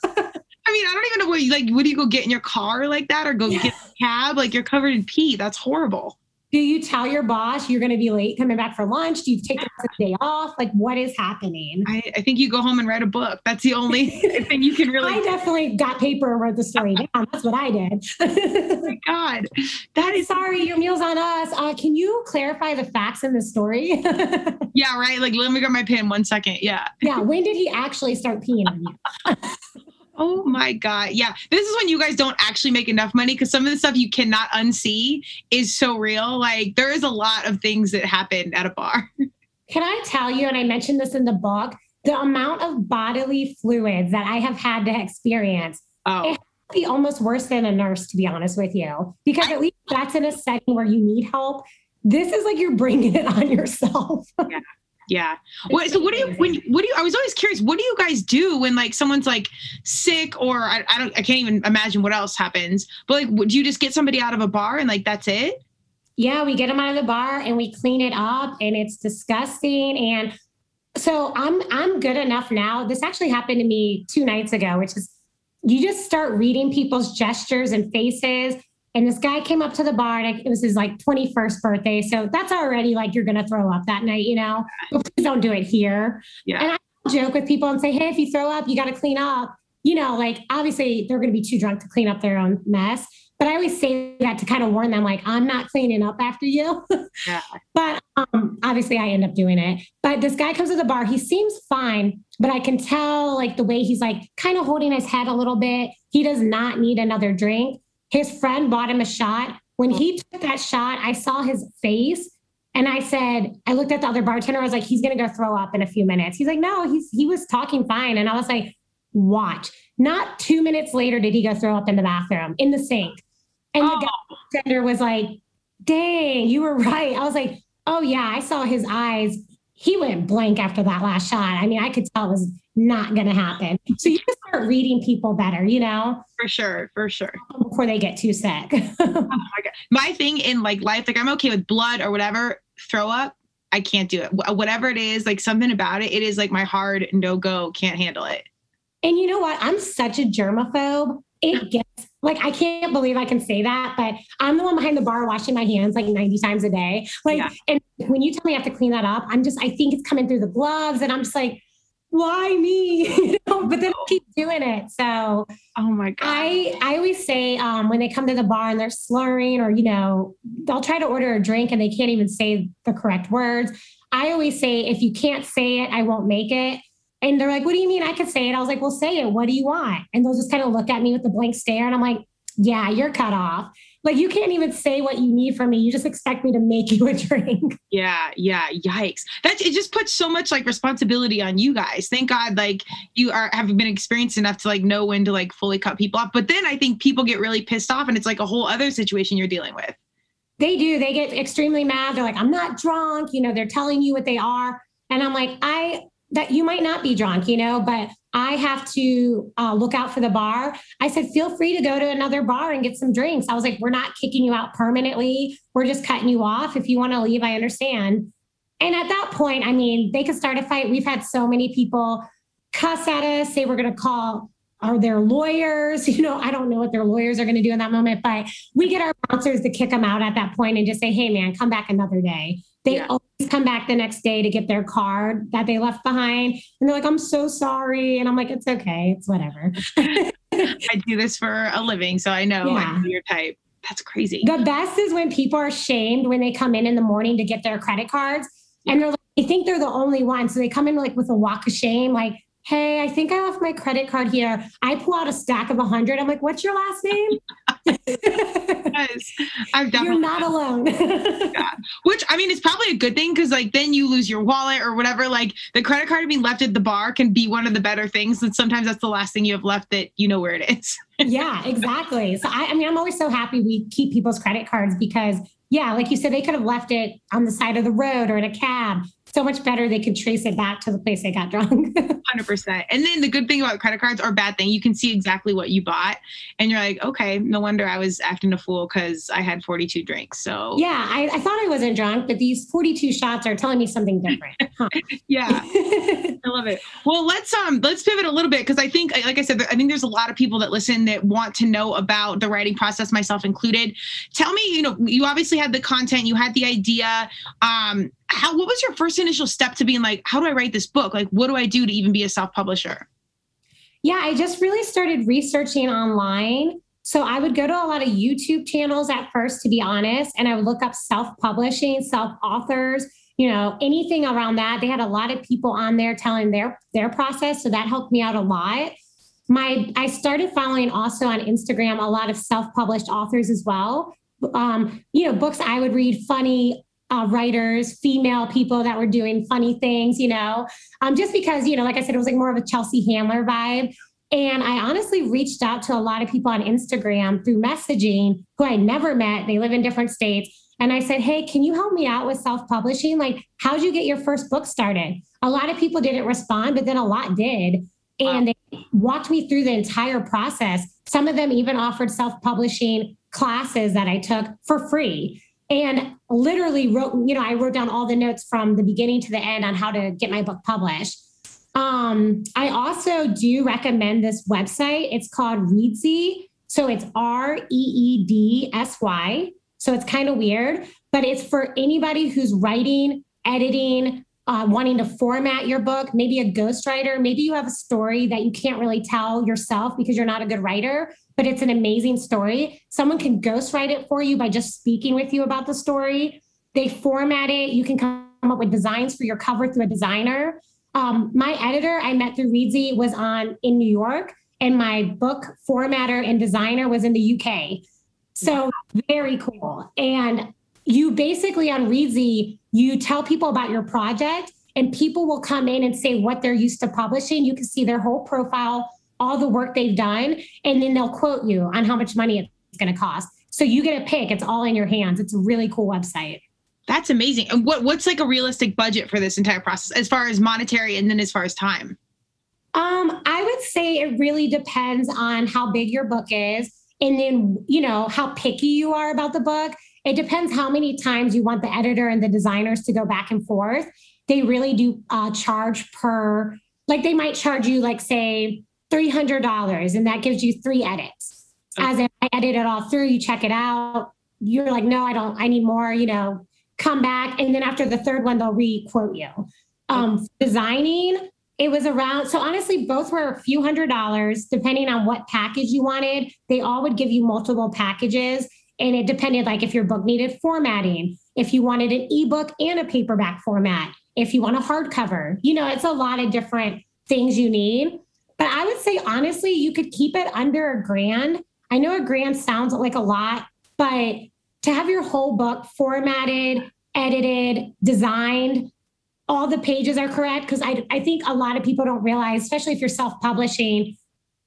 I mean, I don't even know what you like. Would you go get in your car like that or go yeah. get a cab? Like you're covered in pee. That's horrible do you tell your boss you're going to be late coming back for lunch? Do you take a day off? Like, what is happening? I, I, think you go home and write a book. That's the only <laughs> thing you can really. I definitely got paper and wrote the story <laughs> down. That's what I did. oh my God. That is. Sorry, your meal's on us. Uh, can you clarify the facts in the story? <laughs> yeah, right. Like, let me grab my pen one second. Yeah. Yeah. When did he actually start peeing on you? Oh my God. Yeah. This is when you guys don't actually make enough money because some of the stuff you cannot unsee is so real. Like there is a lot of things that happen at a bar. <laughs> Can I tell you, and I mentioned this in the book, the amount of bodily fluids that I have had to experience. Oh. It be almost worse than a nurse, to be honest with you, because at least that's in a setting where you need help. This is like you're bringing it on yourself. <laughs> yeah. Yeah. What, so what do you when what do you I was always curious, what do you guys do when like someone's like sick or I, I don't I can't even imagine what else happens. But like do you just get somebody out of a bar and like that's it? Yeah, we get them out of the bar and we clean it up and it's disgusting and so I'm I'm good enough now. This actually happened to me 2 nights ago, which is you just start reading people's gestures and faces and this guy came up to the bar and it was his like 21st birthday. So that's already like you're going to throw up that night, you know? But please don't do it here. Yeah. And I joke with people and say, hey, if you throw up, you got to clean up. You know, like obviously they're going to be too drunk to clean up their own mess. But I always say that to kind of warn them, like, I'm not cleaning up after you. <laughs> yeah. But um, obviously I end up doing it. But this guy comes to the bar. He seems fine, but I can tell like the way he's like kind of holding his head a little bit. He does not need another drink. His friend bought him a shot. When he mm. took that shot, I saw his face and I said, I looked at the other bartender. I was like, he's going to go throw up in a few minutes. He's like, no, he's, he was talking fine. And I was like, watch. Not two minutes later did he go throw up in the bathroom in the sink. And oh. the bartender was like, dang, you were <laughs> right. I was like, oh yeah, I saw his eyes. He went blank after that last shot. I mean, I could tell it was not going to happen. So you just start reading people better, you know? For sure, for sure. <laughs> Before they get too sick. oh <laughs> my, my thing in like life, like I'm okay with blood or whatever, throw up. I can't do it. Whatever it is, like something about it, it is like my hard no go, can't handle it. And you know what? I'm such a germaphobe. It gets like I can't believe I can say that, but I'm the one behind the bar washing my hands like 90 times a day. Like, yeah. and when you tell me I have to clean that up, I'm just I think it's coming through the gloves, and I'm just like, why me? <laughs> you know, but then I keep doing it. So oh my god. I I always say um, when they come to the bar and they're slurring or you know, they'll try to order a drink and they can't even say the correct words. I always say if you can't say it, I won't make it. And they're like, what do you mean I could say it? I was like, well, say it. What do you want? And they'll just kind of look at me with a blank stare. And I'm like, yeah, you're cut off. Like you can't even say what you need from me. You just expect me to make <laughs> you a drink. Yeah, yeah. Yikes. That it just puts so much like responsibility on you guys. Thank God, like you are have been experienced enough to like know when to like fully cut people off. But then I think people get really pissed off and it's like a whole other situation you're dealing with. They do. They get extremely mad. They're like, I'm not drunk. You know, they're telling you what they are. And I'm like, I that you might not be drunk, you know, but I have to uh, look out for the bar. I said, feel free to go to another bar and get some drinks. I was like, we're not kicking you out permanently. We're just cutting you off. If you want to leave, I understand. And at that point, I mean, they could start a fight. We've had so many people cuss at us, say we're going to call are their lawyers <laughs> you know i don't know what their lawyers are going to do in that moment but we get our bouncers to kick them out at that point and just say hey man come back another day they yeah. always come back the next day to get their card that they left behind. And they're like, I'm so sorry. And I'm like, it's okay. It's whatever. <laughs> I do this for a living. So I know, yeah. I know your type. That's crazy. The best is when people are shamed when they come in in the morning to get their credit cards and they're like, they think they're the only one. So they come in like with a walk of shame, like, hey, I think I left my credit card here. I pull out a stack of a hundred. I'm like, what's your last name? <laughs> <laughs> yes, I've definitely You're not alone. yeah. <laughs> Which I mean, it's probably a good thing because like then you lose your wallet or whatever. Like the credit card being left at the bar can be one of the better things. And sometimes that's the last thing you have left that you know where it is. yeah, exactly. So I, I mean, I'm always so happy we keep people's credit cards because yeah, like you said, they could have left it on the side of the road or in a cab so much better they could trace it back to the place they got drunk. <laughs> 100%. And then the good thing about credit cards or bad thing, you can see exactly what you bought. And you're like, okay, no wonder I was acting a fool because I had 42 drinks. So, yeah, I, I, thought I wasn't drunk, but these 42 shots are telling me something <laughs> different. Huh. yeah. <laughs> I love it. Well, let's, um, let's pivot a little bit because I think, like I said, I think there's a lot of people that listen that want to know about the writing process, myself included. Tell me, you know, you obviously had the content, you had the idea. Um, how what was your first initial step to being like how do i write this book? Like what do i do to even be a self-publisher? Yeah i just really started researching online. So i would go to a lot of youtube channels at first to be honest and i would look up self-publishing self-authors you know anything around that. They had a lot of people on there telling their their process so that helped me out a lot. My i started following also on instagram a lot of self-published authors as well. Um, you know books i would read funny uh, writers, female people that were doing funny things, you know, um, just because, you know, like I said, it was like more of a Chelsea Handler vibe. And I honestly reached out to a lot of people on Instagram through messaging who I never met. They live in different states. And I said, Hey, can you help me out with self publishing? Like, how'd you get your first book started? A lot of people didn't respond, but then a lot did. And wow. they walked me through the entire process. Some of them even offered self publishing classes that I took for free and literally wrote, you know, I wrote down all the notes from the beginning to the end on how to get my book published. Um, I also do recommend this website. It's called Reedsy. So it's R E E D S Y. So it's kind of weird, but it's for anybody who's writing, editing, uh, wanting to format your book, maybe a ghostwriter, maybe you have a story that you can't really tell yourself because you're not a good writer, but it's an amazing story. Someone can ghostwrite it for you by just speaking with you about the story. They format it. You can come up with designs for your cover through a designer. Um, my editor I met through Reedsy was on in New York, and my book formatter and designer was in the UK. So very cool. And you basically on Reedsy, you tell people about your project, and people will come in and say what they're used to publishing. You can see their whole profile all the work they've done, and then they'll quote you on how much money it's going to cost. So you get a pick. It's all in your hands. It's a really cool website. That's amazing. And what what's like a realistic budget for this entire process as far as monetary and then as far as time? Um, I would say it really depends on how big your book is and then, you know, how picky you are about the book. It depends how many times you want the editor and the designers to go back and forth. They really do uh, charge per, like they might charge you, like, say, $300, and that gives you three edits. Okay. As in, I edit it all through, you check it out. You're like, no, I don't, I need more, you know, come back. And then after the third one, they'll re quote you. Um, designing, it was around, so honestly, both were a few hundred dollars, depending on what package you wanted. They all would give you multiple packages. And it depended, like if your book needed formatting, if you wanted an ebook and a paperback format, if you want a hardcover, you know, it's a lot of different things you need. But I would say, honestly, you could keep it under a grand. I know a grand sounds like a lot, but to have your whole book formatted, edited, designed, all the pages are correct because I, I think a lot of people don't realize, especially if you're self-publishing,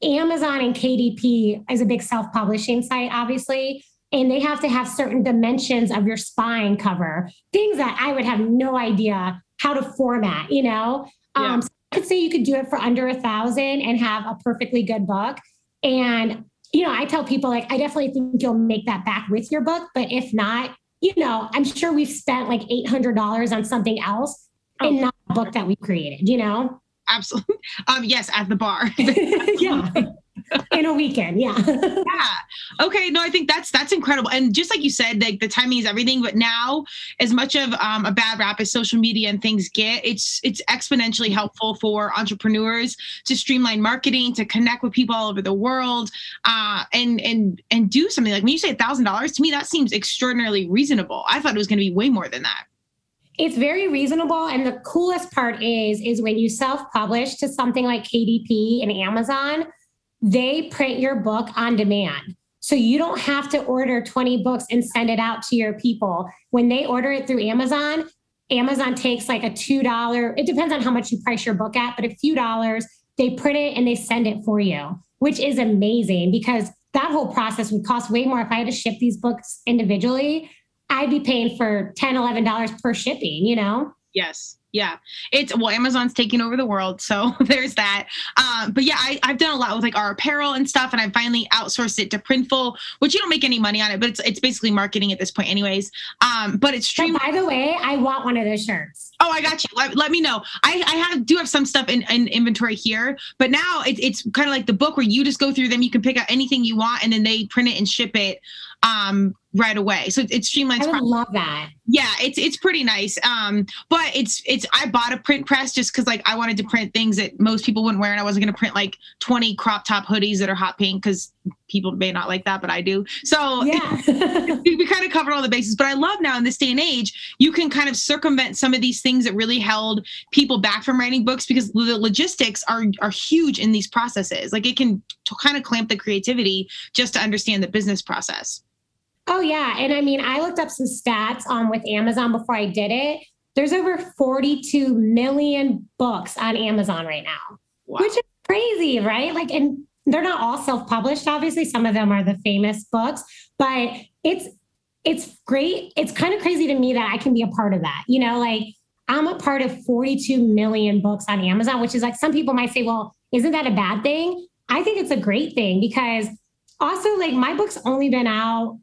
Amazon and KDP is a big self-publishing site, obviously, and they have to have certain dimensions of your spine cover, things that I would have no idea how to format, you know? Yeah. Um, so I could say you could do it for under a thousand and have a perfectly good book. And, you know, I tell people like, I definitely think you'll make that back with your book, but if not, you know, I'm sure we've spent like $800 on something else oh. and not a book that we created, you know? Absolutely. <laughs> Um, yes, at the bar. <laughs> yeah. in a weekend. Yeah. <laughs> yeah. Okay. No, I think that's that's incredible. And just like you said, like the timing is everything. But now, as much of um, a bad rap as social media and things get, it's it's exponentially helpful for entrepreneurs to streamline marketing, to connect with people all over the world, uh, and and and do something like when you say thousand dollars to me, that seems extraordinarily reasonable. I thought it was going to be way more than that it's very reasonable and the coolest part is is when you self-publish to something like kdp and amazon they print your book on demand so you don't have to order 20 books and send it out to your people when they order it through amazon amazon takes like a two dollar it depends on how much you price your book at but a few dollars they print it and they send it for you which is amazing because that whole process would cost way more if i had to ship these books individually I'd be paying for $10, $11 per shipping, you know? Yes. Yeah. It's well, Amazon's taking over the world. So <laughs> there's that. Um, but yeah, I, I've done a lot with like our apparel and stuff, and I finally outsourced it to Printful, which you don't make any money on it, but it's it's basically marketing at this point, anyways. Um, but it's stream. By the way, I want one of those shirts. Oh, I got you. Let, let me know. I, I have do have some stuff in, in inventory here, but now it, it's kind of like the book where you just go through them, you can pick out anything you want, and then they print it and ship it um, right away. So it streamlines. I would love that. Yeah, it's it's pretty nice. Um, but it's it's I bought a print press just because like I wanted to print things that most people wouldn't wear, and I wasn't going to print like twenty crop top hoodies that are hot pink because people may not like that, but I do. So yeah, we kind of covered all the bases. But I love now in this day and age, you can kind of circumvent some of these things that really held people back from writing books because the logistics are are huge in these processes. Like it can kind of clamp the creativity just to understand the business process. Oh yeah, and I mean, I looked up some stats um, with Amazon before I did it. There's over 42 million books on Amazon right now, wow. which is crazy, right? Like, and they're not all self-published. Obviously, some of them are the famous books, but it's it's great. It's kind of crazy to me that I can be a part of that. You know, like I'm a part of 42 million books on Amazon, which is like some people might say, well, isn't that a bad thing? I think it's a great thing because also like my book's only been out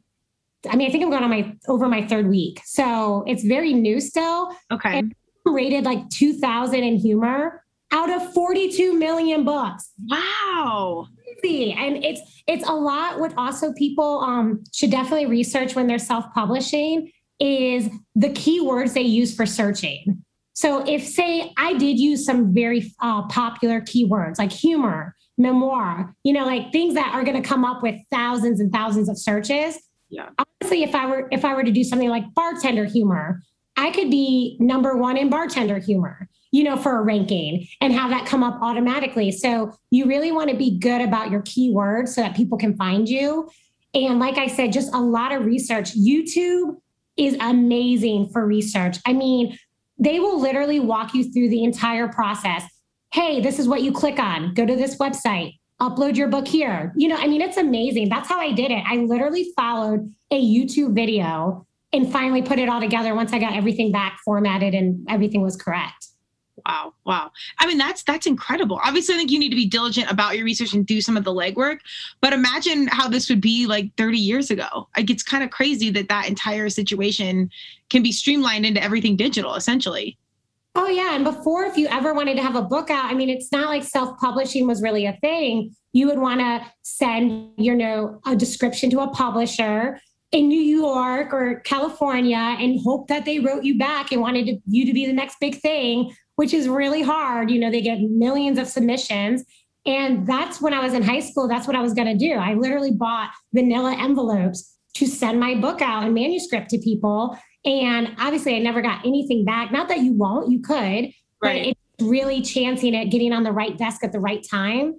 I mean, I think I'm going on my over my third week. So it's very new still. Okay. And rated like 2000 in humor out of 42 million books. Wow. And it's it's a lot what also people um should definitely research when they're self-publishing is the keywords they use for searching. So if say I did use some very uh, popular keywords like humor, memoir, you know, like things that are going to come up with thousands and thousands of searches, yeah. Honestly, if I were if I were to do something like bartender humor, I could be number one in bartender humor, you know, for a ranking and have that come up automatically. So you really want to be good about your keywords so that people can find you. And like I said, just a lot of research. YouTube is amazing for research. I mean, they will literally walk you through the entire process. Hey, this is what you click on. Go to this website. Upload your book here. You know, I mean, it's amazing. That's how I did it. I literally followed a YouTube video and finally put it all together once I got everything back formatted and everything was correct. Wow. Wow. I mean, that's that's incredible. Obviously, I think you need to be diligent about your research and do some of the legwork. But imagine how this would be like 30 years ago. Like it's kind of crazy that that entire situation can be streamlined into everything digital, essentially. Oh yeah, and before, if you ever wanted to have a book out, I mean, it's not like self-publishing was really a thing. You would want to send, you know, a description to a publisher in New York or California and hope that they wrote you back and wanted to, you to be the next big thing which is really hard. You know, they get millions of submissions. And that's when I was in high school, that's what I was going to do. I literally bought vanilla envelopes to send my book out and manuscript to people. And obviously, I never got anything back. Not that you won't, you could, right. but it's really chancing it, getting on the right desk at the right time.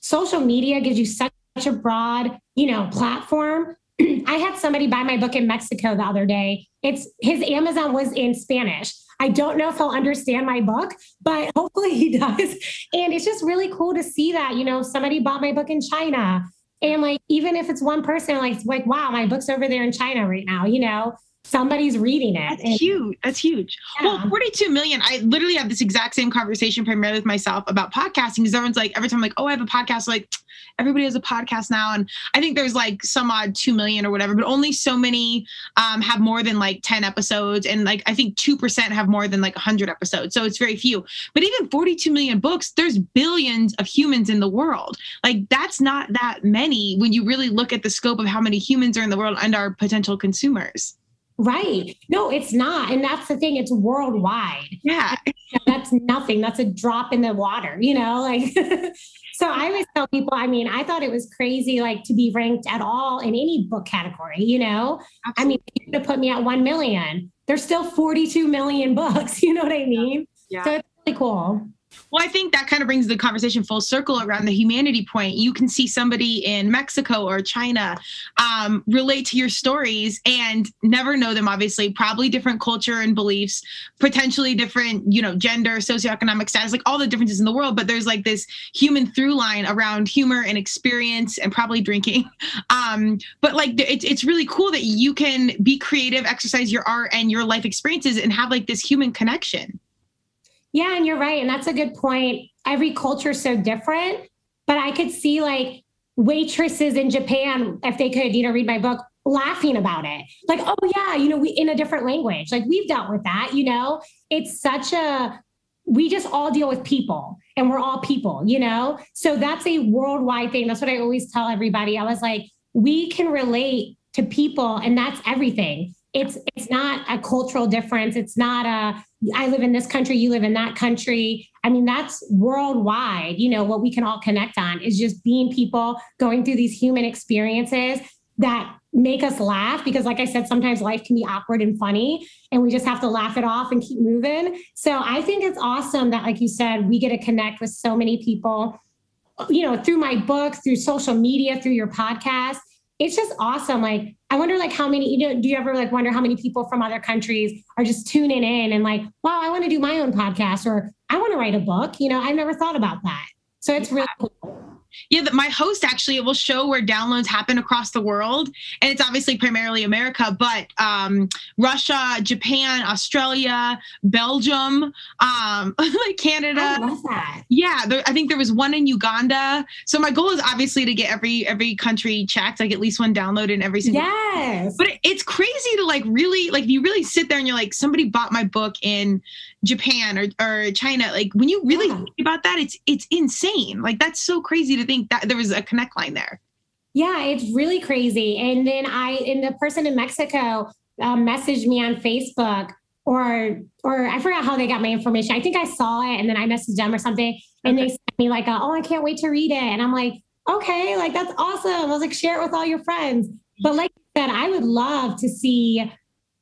Social media gives you such a broad, you know, platform. <clears throat> I had somebody buy my book in Mexico the other day. It's his Amazon was in Spanish. I don't know if he'll understand my book, but <laughs> hopefully he does. And it's just really cool to see that, you know, somebody bought my book in China. And like, even if it's one person, like, like, wow, my book's over there in China right now, you know, somebody's reading it. That's and, huge. That's huge. Yeah. Well, 42 million. I literally have this exact same conversation primarily with myself about podcasting because everyone's like, every time I'm like, oh, I have a podcast, like everybody has a podcast now. And I think there's like some odd 2 million or whatever, but only so many um, have more than like 10 episodes. And like, I think 2% have more than like 100 episodes. So it's very few. But even 42 million books, there's billions of humans in the world. Like, that's not that many when you really look at the scope of how many humans are in the world and our potential consumers. Right. No, it's not. And that's the thing, it's worldwide. Yeah. <laughs> That's nothing. That's a drop in the water, you know, like <laughs> so I always tell people, I mean, I thought it was crazy like to be ranked at all in any book category, you know? Absolutely. I mean, you could put me at 1 million. There's still 42 million <laughs> books, you know what I mean? Yeah. So it's really cool. Well, I think that kind of brings the conversation full circle around the humanity point. You can see somebody in Mexico or China um, relate to your stories and never know them, obviously, probably different culture and beliefs, potentially different, you know, gender, socioeconomic status, like all the differences in the world. But there's like this human through line around humor and experience and probably drinking. <laughs> Um, but like it's, it's really cool that you can be creative, exercise your art and your life experiences and have like this human connection. Yeah, and you're right. And that's a good point. Every culture is so different, but I could see like waitresses in Japan, if they could, you know, read my book, laughing about it. Like, oh yeah, you know, we in a different language. Like we've dealt with that, you know. It's such a we just all deal with people and we're all people, you know? So that's a worldwide thing. That's what I always tell everybody. I was like, we can relate to people and that's everything it's it's not a cultural difference it's not a i live in this country you live in that country i mean that's worldwide you know what we can all connect on is just being people going through these human experiences that make us laugh because like i said sometimes life can be awkward and funny and we just have to laugh it off and keep moving so i think it's awesome that like you said we get to connect with so many people you know through my book through social media through your podcast it's just awesome. Like, I wonder, like, how many, you know, do you ever like wonder how many people from other countries are just tuning in and like, wow, I want to do my own podcast or I want to write a book? You know, I've never thought about that. So it's really cool. Yeah, that my host actually it will show where downloads happen across the world, and it's obviously primarily America, but um, Russia, Japan, Australia, Belgium, um, <laughs> like Canada. I. Yeah, there, I think there was one in Uganda. So my goal is obviously to get every every country checked, like at least one download in every single. Yes. But it, it's crazy to like really like if you really sit there and you're like somebody bought my book in Japan or or China. Like when you really yeah. think about that, it's it's insane. Like that's so crazy to think that there was a connect line there. Yeah, it's really crazy. And then I, and the person in Mexico um, messaged me on Facebook or or I forgot how they got my information. I think I saw it and then I messaged them or something, and okay. they sent me like, a, "Oh, I can't wait to read it," and I'm like, "Okay, like that's awesome." I was like, "Share it with all your friends." But like I said, I would love to see.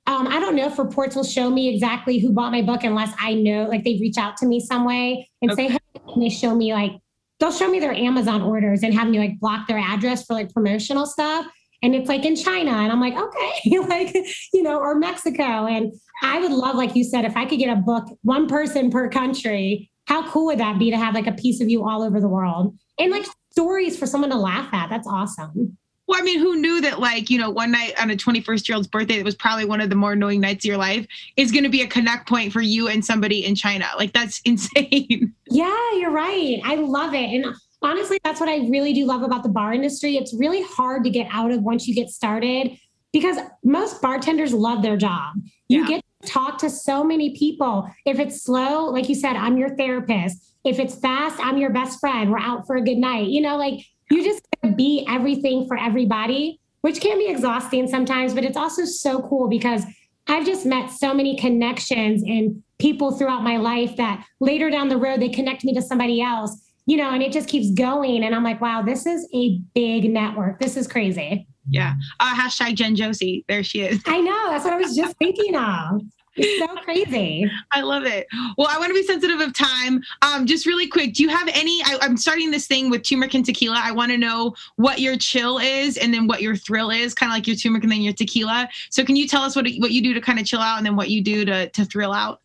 Um, I don't know if reports will show me exactly who bought my book unless I know, like they reach out to me some way and okay. say, "Hey," and they show me like they'll show me their Amazon orders and have me like block their address for like promotional stuff. And it's like in China. And I'm like, okay, <laughs> like, you know, or Mexico. And I would love, like you said, if I could get a book, one person per country, how cool would that be to have like a piece of you all over the world? And like stories for someone to laugh at. That's awesome. Well, I mean, who knew that, like, you know, one night on a 21st year old's birthday, that was probably one of the more annoying nights of your life, is going to be a connect point for you and somebody in China. Like, that's <laughs> insane. Yeah, you're right. I love it. And honestly, that's what I really do love about the bar industry. It's really hard to get out of once you get started because most bartenders love their job. You yeah. get to talk to so many people. If it's slow, like you said, I'm your therapist. If it's fast, I'm your best friend. We're out for a good night. You know, like you just be everything for everybody, which can be exhausting sometimes, but it's also so cool because I've just met so many connections and people throughout my life that later down the road, they connect me to somebody else, you know, and it just keeps going. And I'm like, wow, this is a big network. This is crazy. Yeah. Uh, hashtag Jen Josie. There she is. I know. That's what I was just <laughs> thinking of. It's so crazy. I love it. Well, I want to be sensitive of time. Um, just really quick, do you have any? I, am starting this thing with turmeric and tequila. I want to know what your chill is and then what your thrill is, kind of like your turmeric and then your tequila. So, can you tell us what what you do to kind of chill out and then what you do to to thrill out?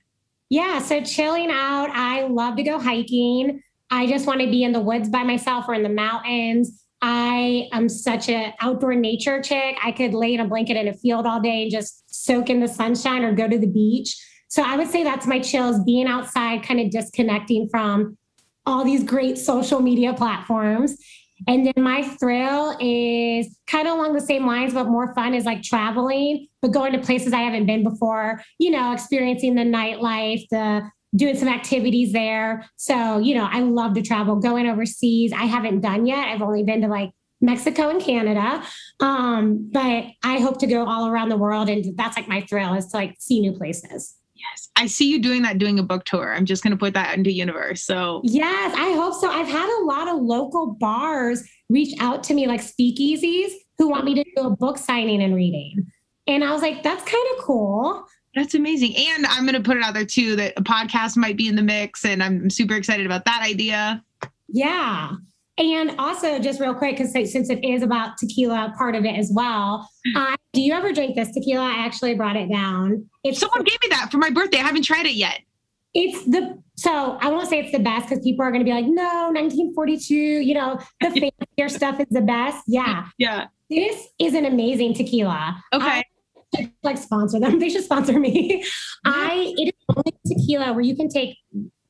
Yeah. So, chilling out, I love to go hiking. I just want to be in the woods by myself or in the mountains. I am such an outdoor nature chick. I could lay in a blanket in a field all day and just soak in the sunshine or go to the beach. So I would say that's my chills being outside, kind of disconnecting from all these great social media platforms. And then my thrill is kind of along the same lines, but more fun is like traveling, but going to places I haven't been before, you know, experiencing the nightlife, the doing some activities there. So, you know, I love to travel, going overseas. I haven't done yet. I've only been to like Mexico and Canada. Um, but I hope to go all around the world. And that's like my thrill is to like see new places. Yes. I see you doing that, doing a book tour. I'm just going to put that into universe. So, yes, I hope so. I've had a lot of local bars reach out to me, like speakeasies, who want me to do a book signing and reading. And I was like, that's kind of cool. That's amazing. And I'm going to put it out there too that a podcast might be in the mix. And I'm super excited about that idea. Yeah. And also, just real quick, because since it is about tequila, part of it as well. Uh, do you ever drink this tequila? I actually brought it down. It's someone gave me that for my birthday. I haven't tried it yet. It's the so I won't say it's the best because people are going to be like, no, 1942. You know, the <laughs> fancier stuff is the best. Yeah, yeah. This is an amazing tequila. Okay. I, <laughs> like sponsor them. They should sponsor me. I it is only tequila where you can take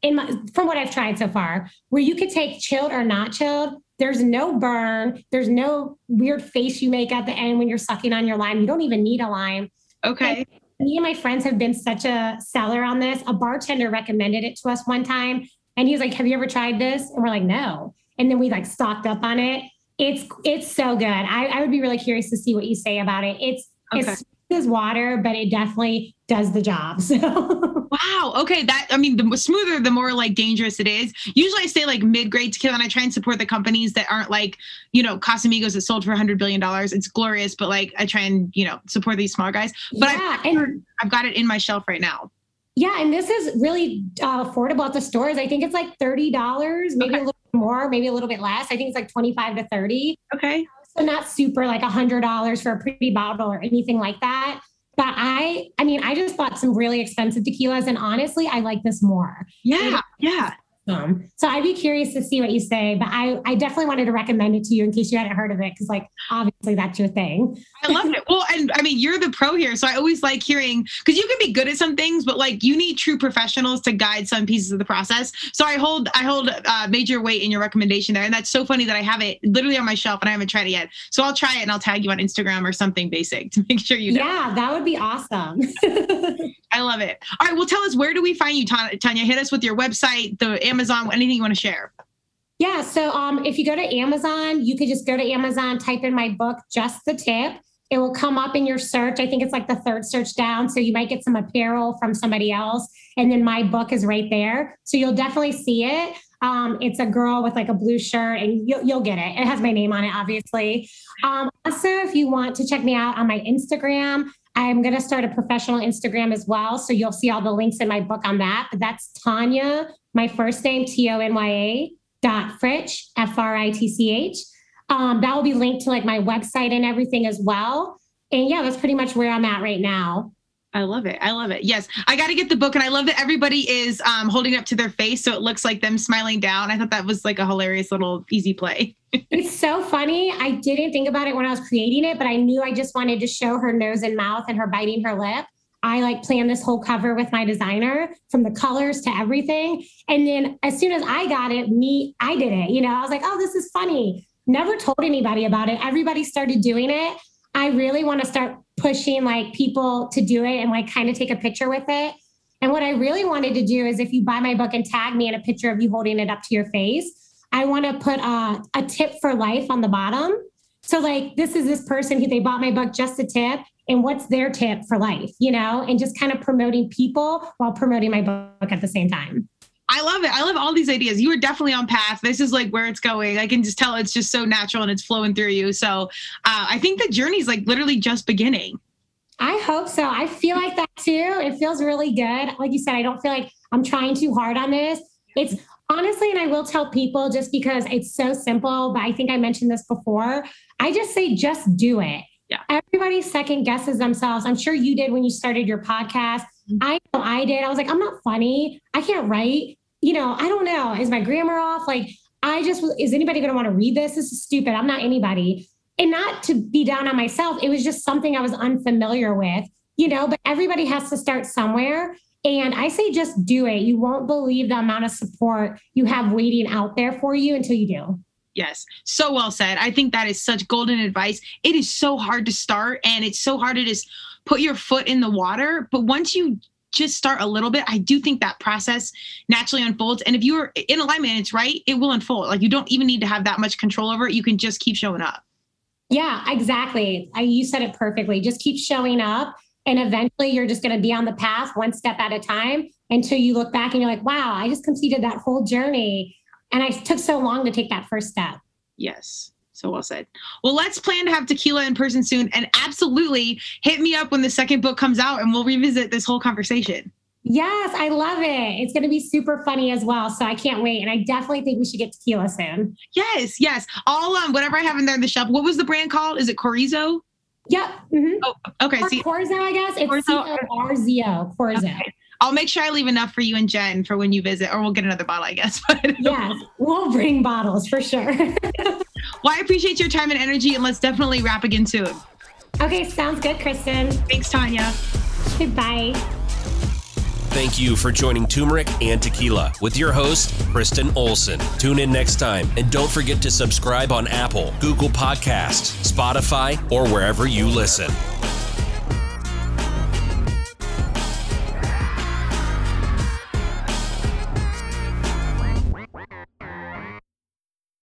in my from what I've tried so far, where you could take chilled or not chilled. There's no burn. There's no weird face you make at the end when you're sucking on your lime. You don't even need a lime. Okay. And me and my friends have been such a seller on this. A bartender recommended it to us one time, and he's like, "Have you ever tried this?" And we're like, "No." And then we like stocked up on it. It's it's so good. I, I would be really curious to see what you say about it. It's okay. it's as water, but it definitely does the job. <laughs> So wow. Okay. That I mean, the smoother, the more like dangerous it is. Usually I say like mid-grade tequila and I try and support the companies that aren't like, you know, Casamigos that sold for hundred billion dollars. It's glorious, but like I try and, you know, support these small guys. But yeah, I've, and, I've got it in my shelf right now. Yeah, and this is really uh, affordable at the stores. I think it's like thirty dollars, maybe okay. a little more, maybe a little bit less. I think it's like twenty-five to thirty. Okay. So not super like a hundred dollars for a pretty bottle or anything like that. But I, I mean, I just bought some really expensive tequilas, and honestly, I like this more. Yeah, yeah. Um, so I'd be curious to see what you say, but I, I definitely wanted to recommend it to you in case you hadn't heard of it, because like obviously that's your thing. I love it. Well, and I mean you're the pro here, so I always like hearing because you can be good at some things, but like you need true professionals to guide some pieces of the process. So I hold I hold uh, major weight in your recommendation there, and that's so funny that I have it literally on my shelf and I haven't tried it yet. So I'll try it and I'll tag you on Instagram or something basic to make sure you know. Yeah, that would be awesome. <laughs> I love it. All right, well, tell us where do we find you, Tonya? Hit us with your website, the Amazon, anything you want to share. Yeah, so um, if you go to Amazon, you could just go to Amazon, type in my book, Just the Tip. It will come up in your search. I think it's like the third search down. So you might get some apparel from somebody else. And then my book is right there. So you'll definitely see it. Um, it's a girl with like a blue shirt, and you'll, you'll get it. It has my name on it, obviously. Um, also, if you want to check me out on my Instagram, I'm going to start a professional Instagram as well. So you'll see all the links in my book on that. But that's Tonya, my first name, T O N Y A dot Fritch, F R I T C H. Um, that will be linked to like my website and everything as well. And yeah, that's pretty much where I'm at right now. I love it. I love it. Yes, I got to get the book, and I love that everybody is um, holding up to their face, so it looks like them smiling down. I thought that was like a hilarious little easy play. <laughs> it's so funny. I didn't think about it when I was creating it, but I knew I just wanted to show her nose and mouth and her biting her lip. I like planned this whole cover with my designer from the colors to everything. And then as soon as I got it, me, I did it. You know, I was like, oh, this is funny. Never told anybody about it. Everybody started doing it. I really want to start pushing like people to do it and like kind of take a picture with it. And what I really wanted to do is if you buy my book and tag me in a picture of you holding it up to your face, I want to put a, a tip for life on the bottom. So like this is this person who they bought my book just a tip and what's their tip for life, you know, and just kind of promoting people while promoting my book at the same time. I love it. I love all these ideas. You are definitely on path. This is like where it's going. I can just tell it's just so natural and it's flowing through you. So uh, I think the journey is like literally just beginning. I hope so. I feel like that too. It feels really good. Like you said, I don't feel like I'm trying too hard on this. It's honestly, and I will tell people just because it's so simple, but I think I mentioned this before. I just say, just do it. Yeah. Everybody second guesses themselves. I'm sure you did when you started your podcast. Mm-hmm. I know I did. I was like, I'm not funny. I can't write you know, I don't know. Is my grammar off? Like, I just, is anybody going to want to read this? This is stupid. I'm not anybody. And not to be down on myself. It was just something I was unfamiliar with, you know, but everybody has to start somewhere. And I say just do it. You won't believe the amount of support you have waiting out there for you until you do. Yes, so well said. I think that is such golden advice. It is so hard to start and it's so hard to just put your foot in the water. But once you just start a little bit, I do think that process naturally unfolds. And if you're in alignment, it's right, it will unfold. Like you don't even need to have that much control over it. You can just keep showing up. Yeah, exactly. I, you said it perfectly. Just keep showing up. And eventually you're just going to be on the path one step at a time until you look back and you're like, wow, I just completed that whole journey. And I took so long to take that first step. Yes. So well said. Well, let's plan to have tequila in person soon and absolutely hit me up when the second book comes out and we'll revisit this whole conversation. Yes, I love it. It's going to be super funny as well. So I can't wait. And I definitely think we should get tequila soon. Yes, yes. All um, whatever I have in there in the shop. What was the brand called? Is it Corizo? Yep. Mm-hmm. Oh, okay. Or Corzo, I guess. It's C-O-R-Z-O. Corzo. Okay. I'll make sure I leave enough for you and Jen for when you visit, or we'll get another bottle, I guess. <laughs> But yes, we'll bring bottles for sure. <laughs> well, I appreciate your time and energy, and let's definitely wrap again soon. Okay, sounds good, Kristen. Thanks, Tonya. Goodbye. Thank you for joining Turmeric and Tequila with your host, Kristen Olson. Tune in next time and don't forget to subscribe on Apple, Google Podcasts, Spotify, or wherever you listen.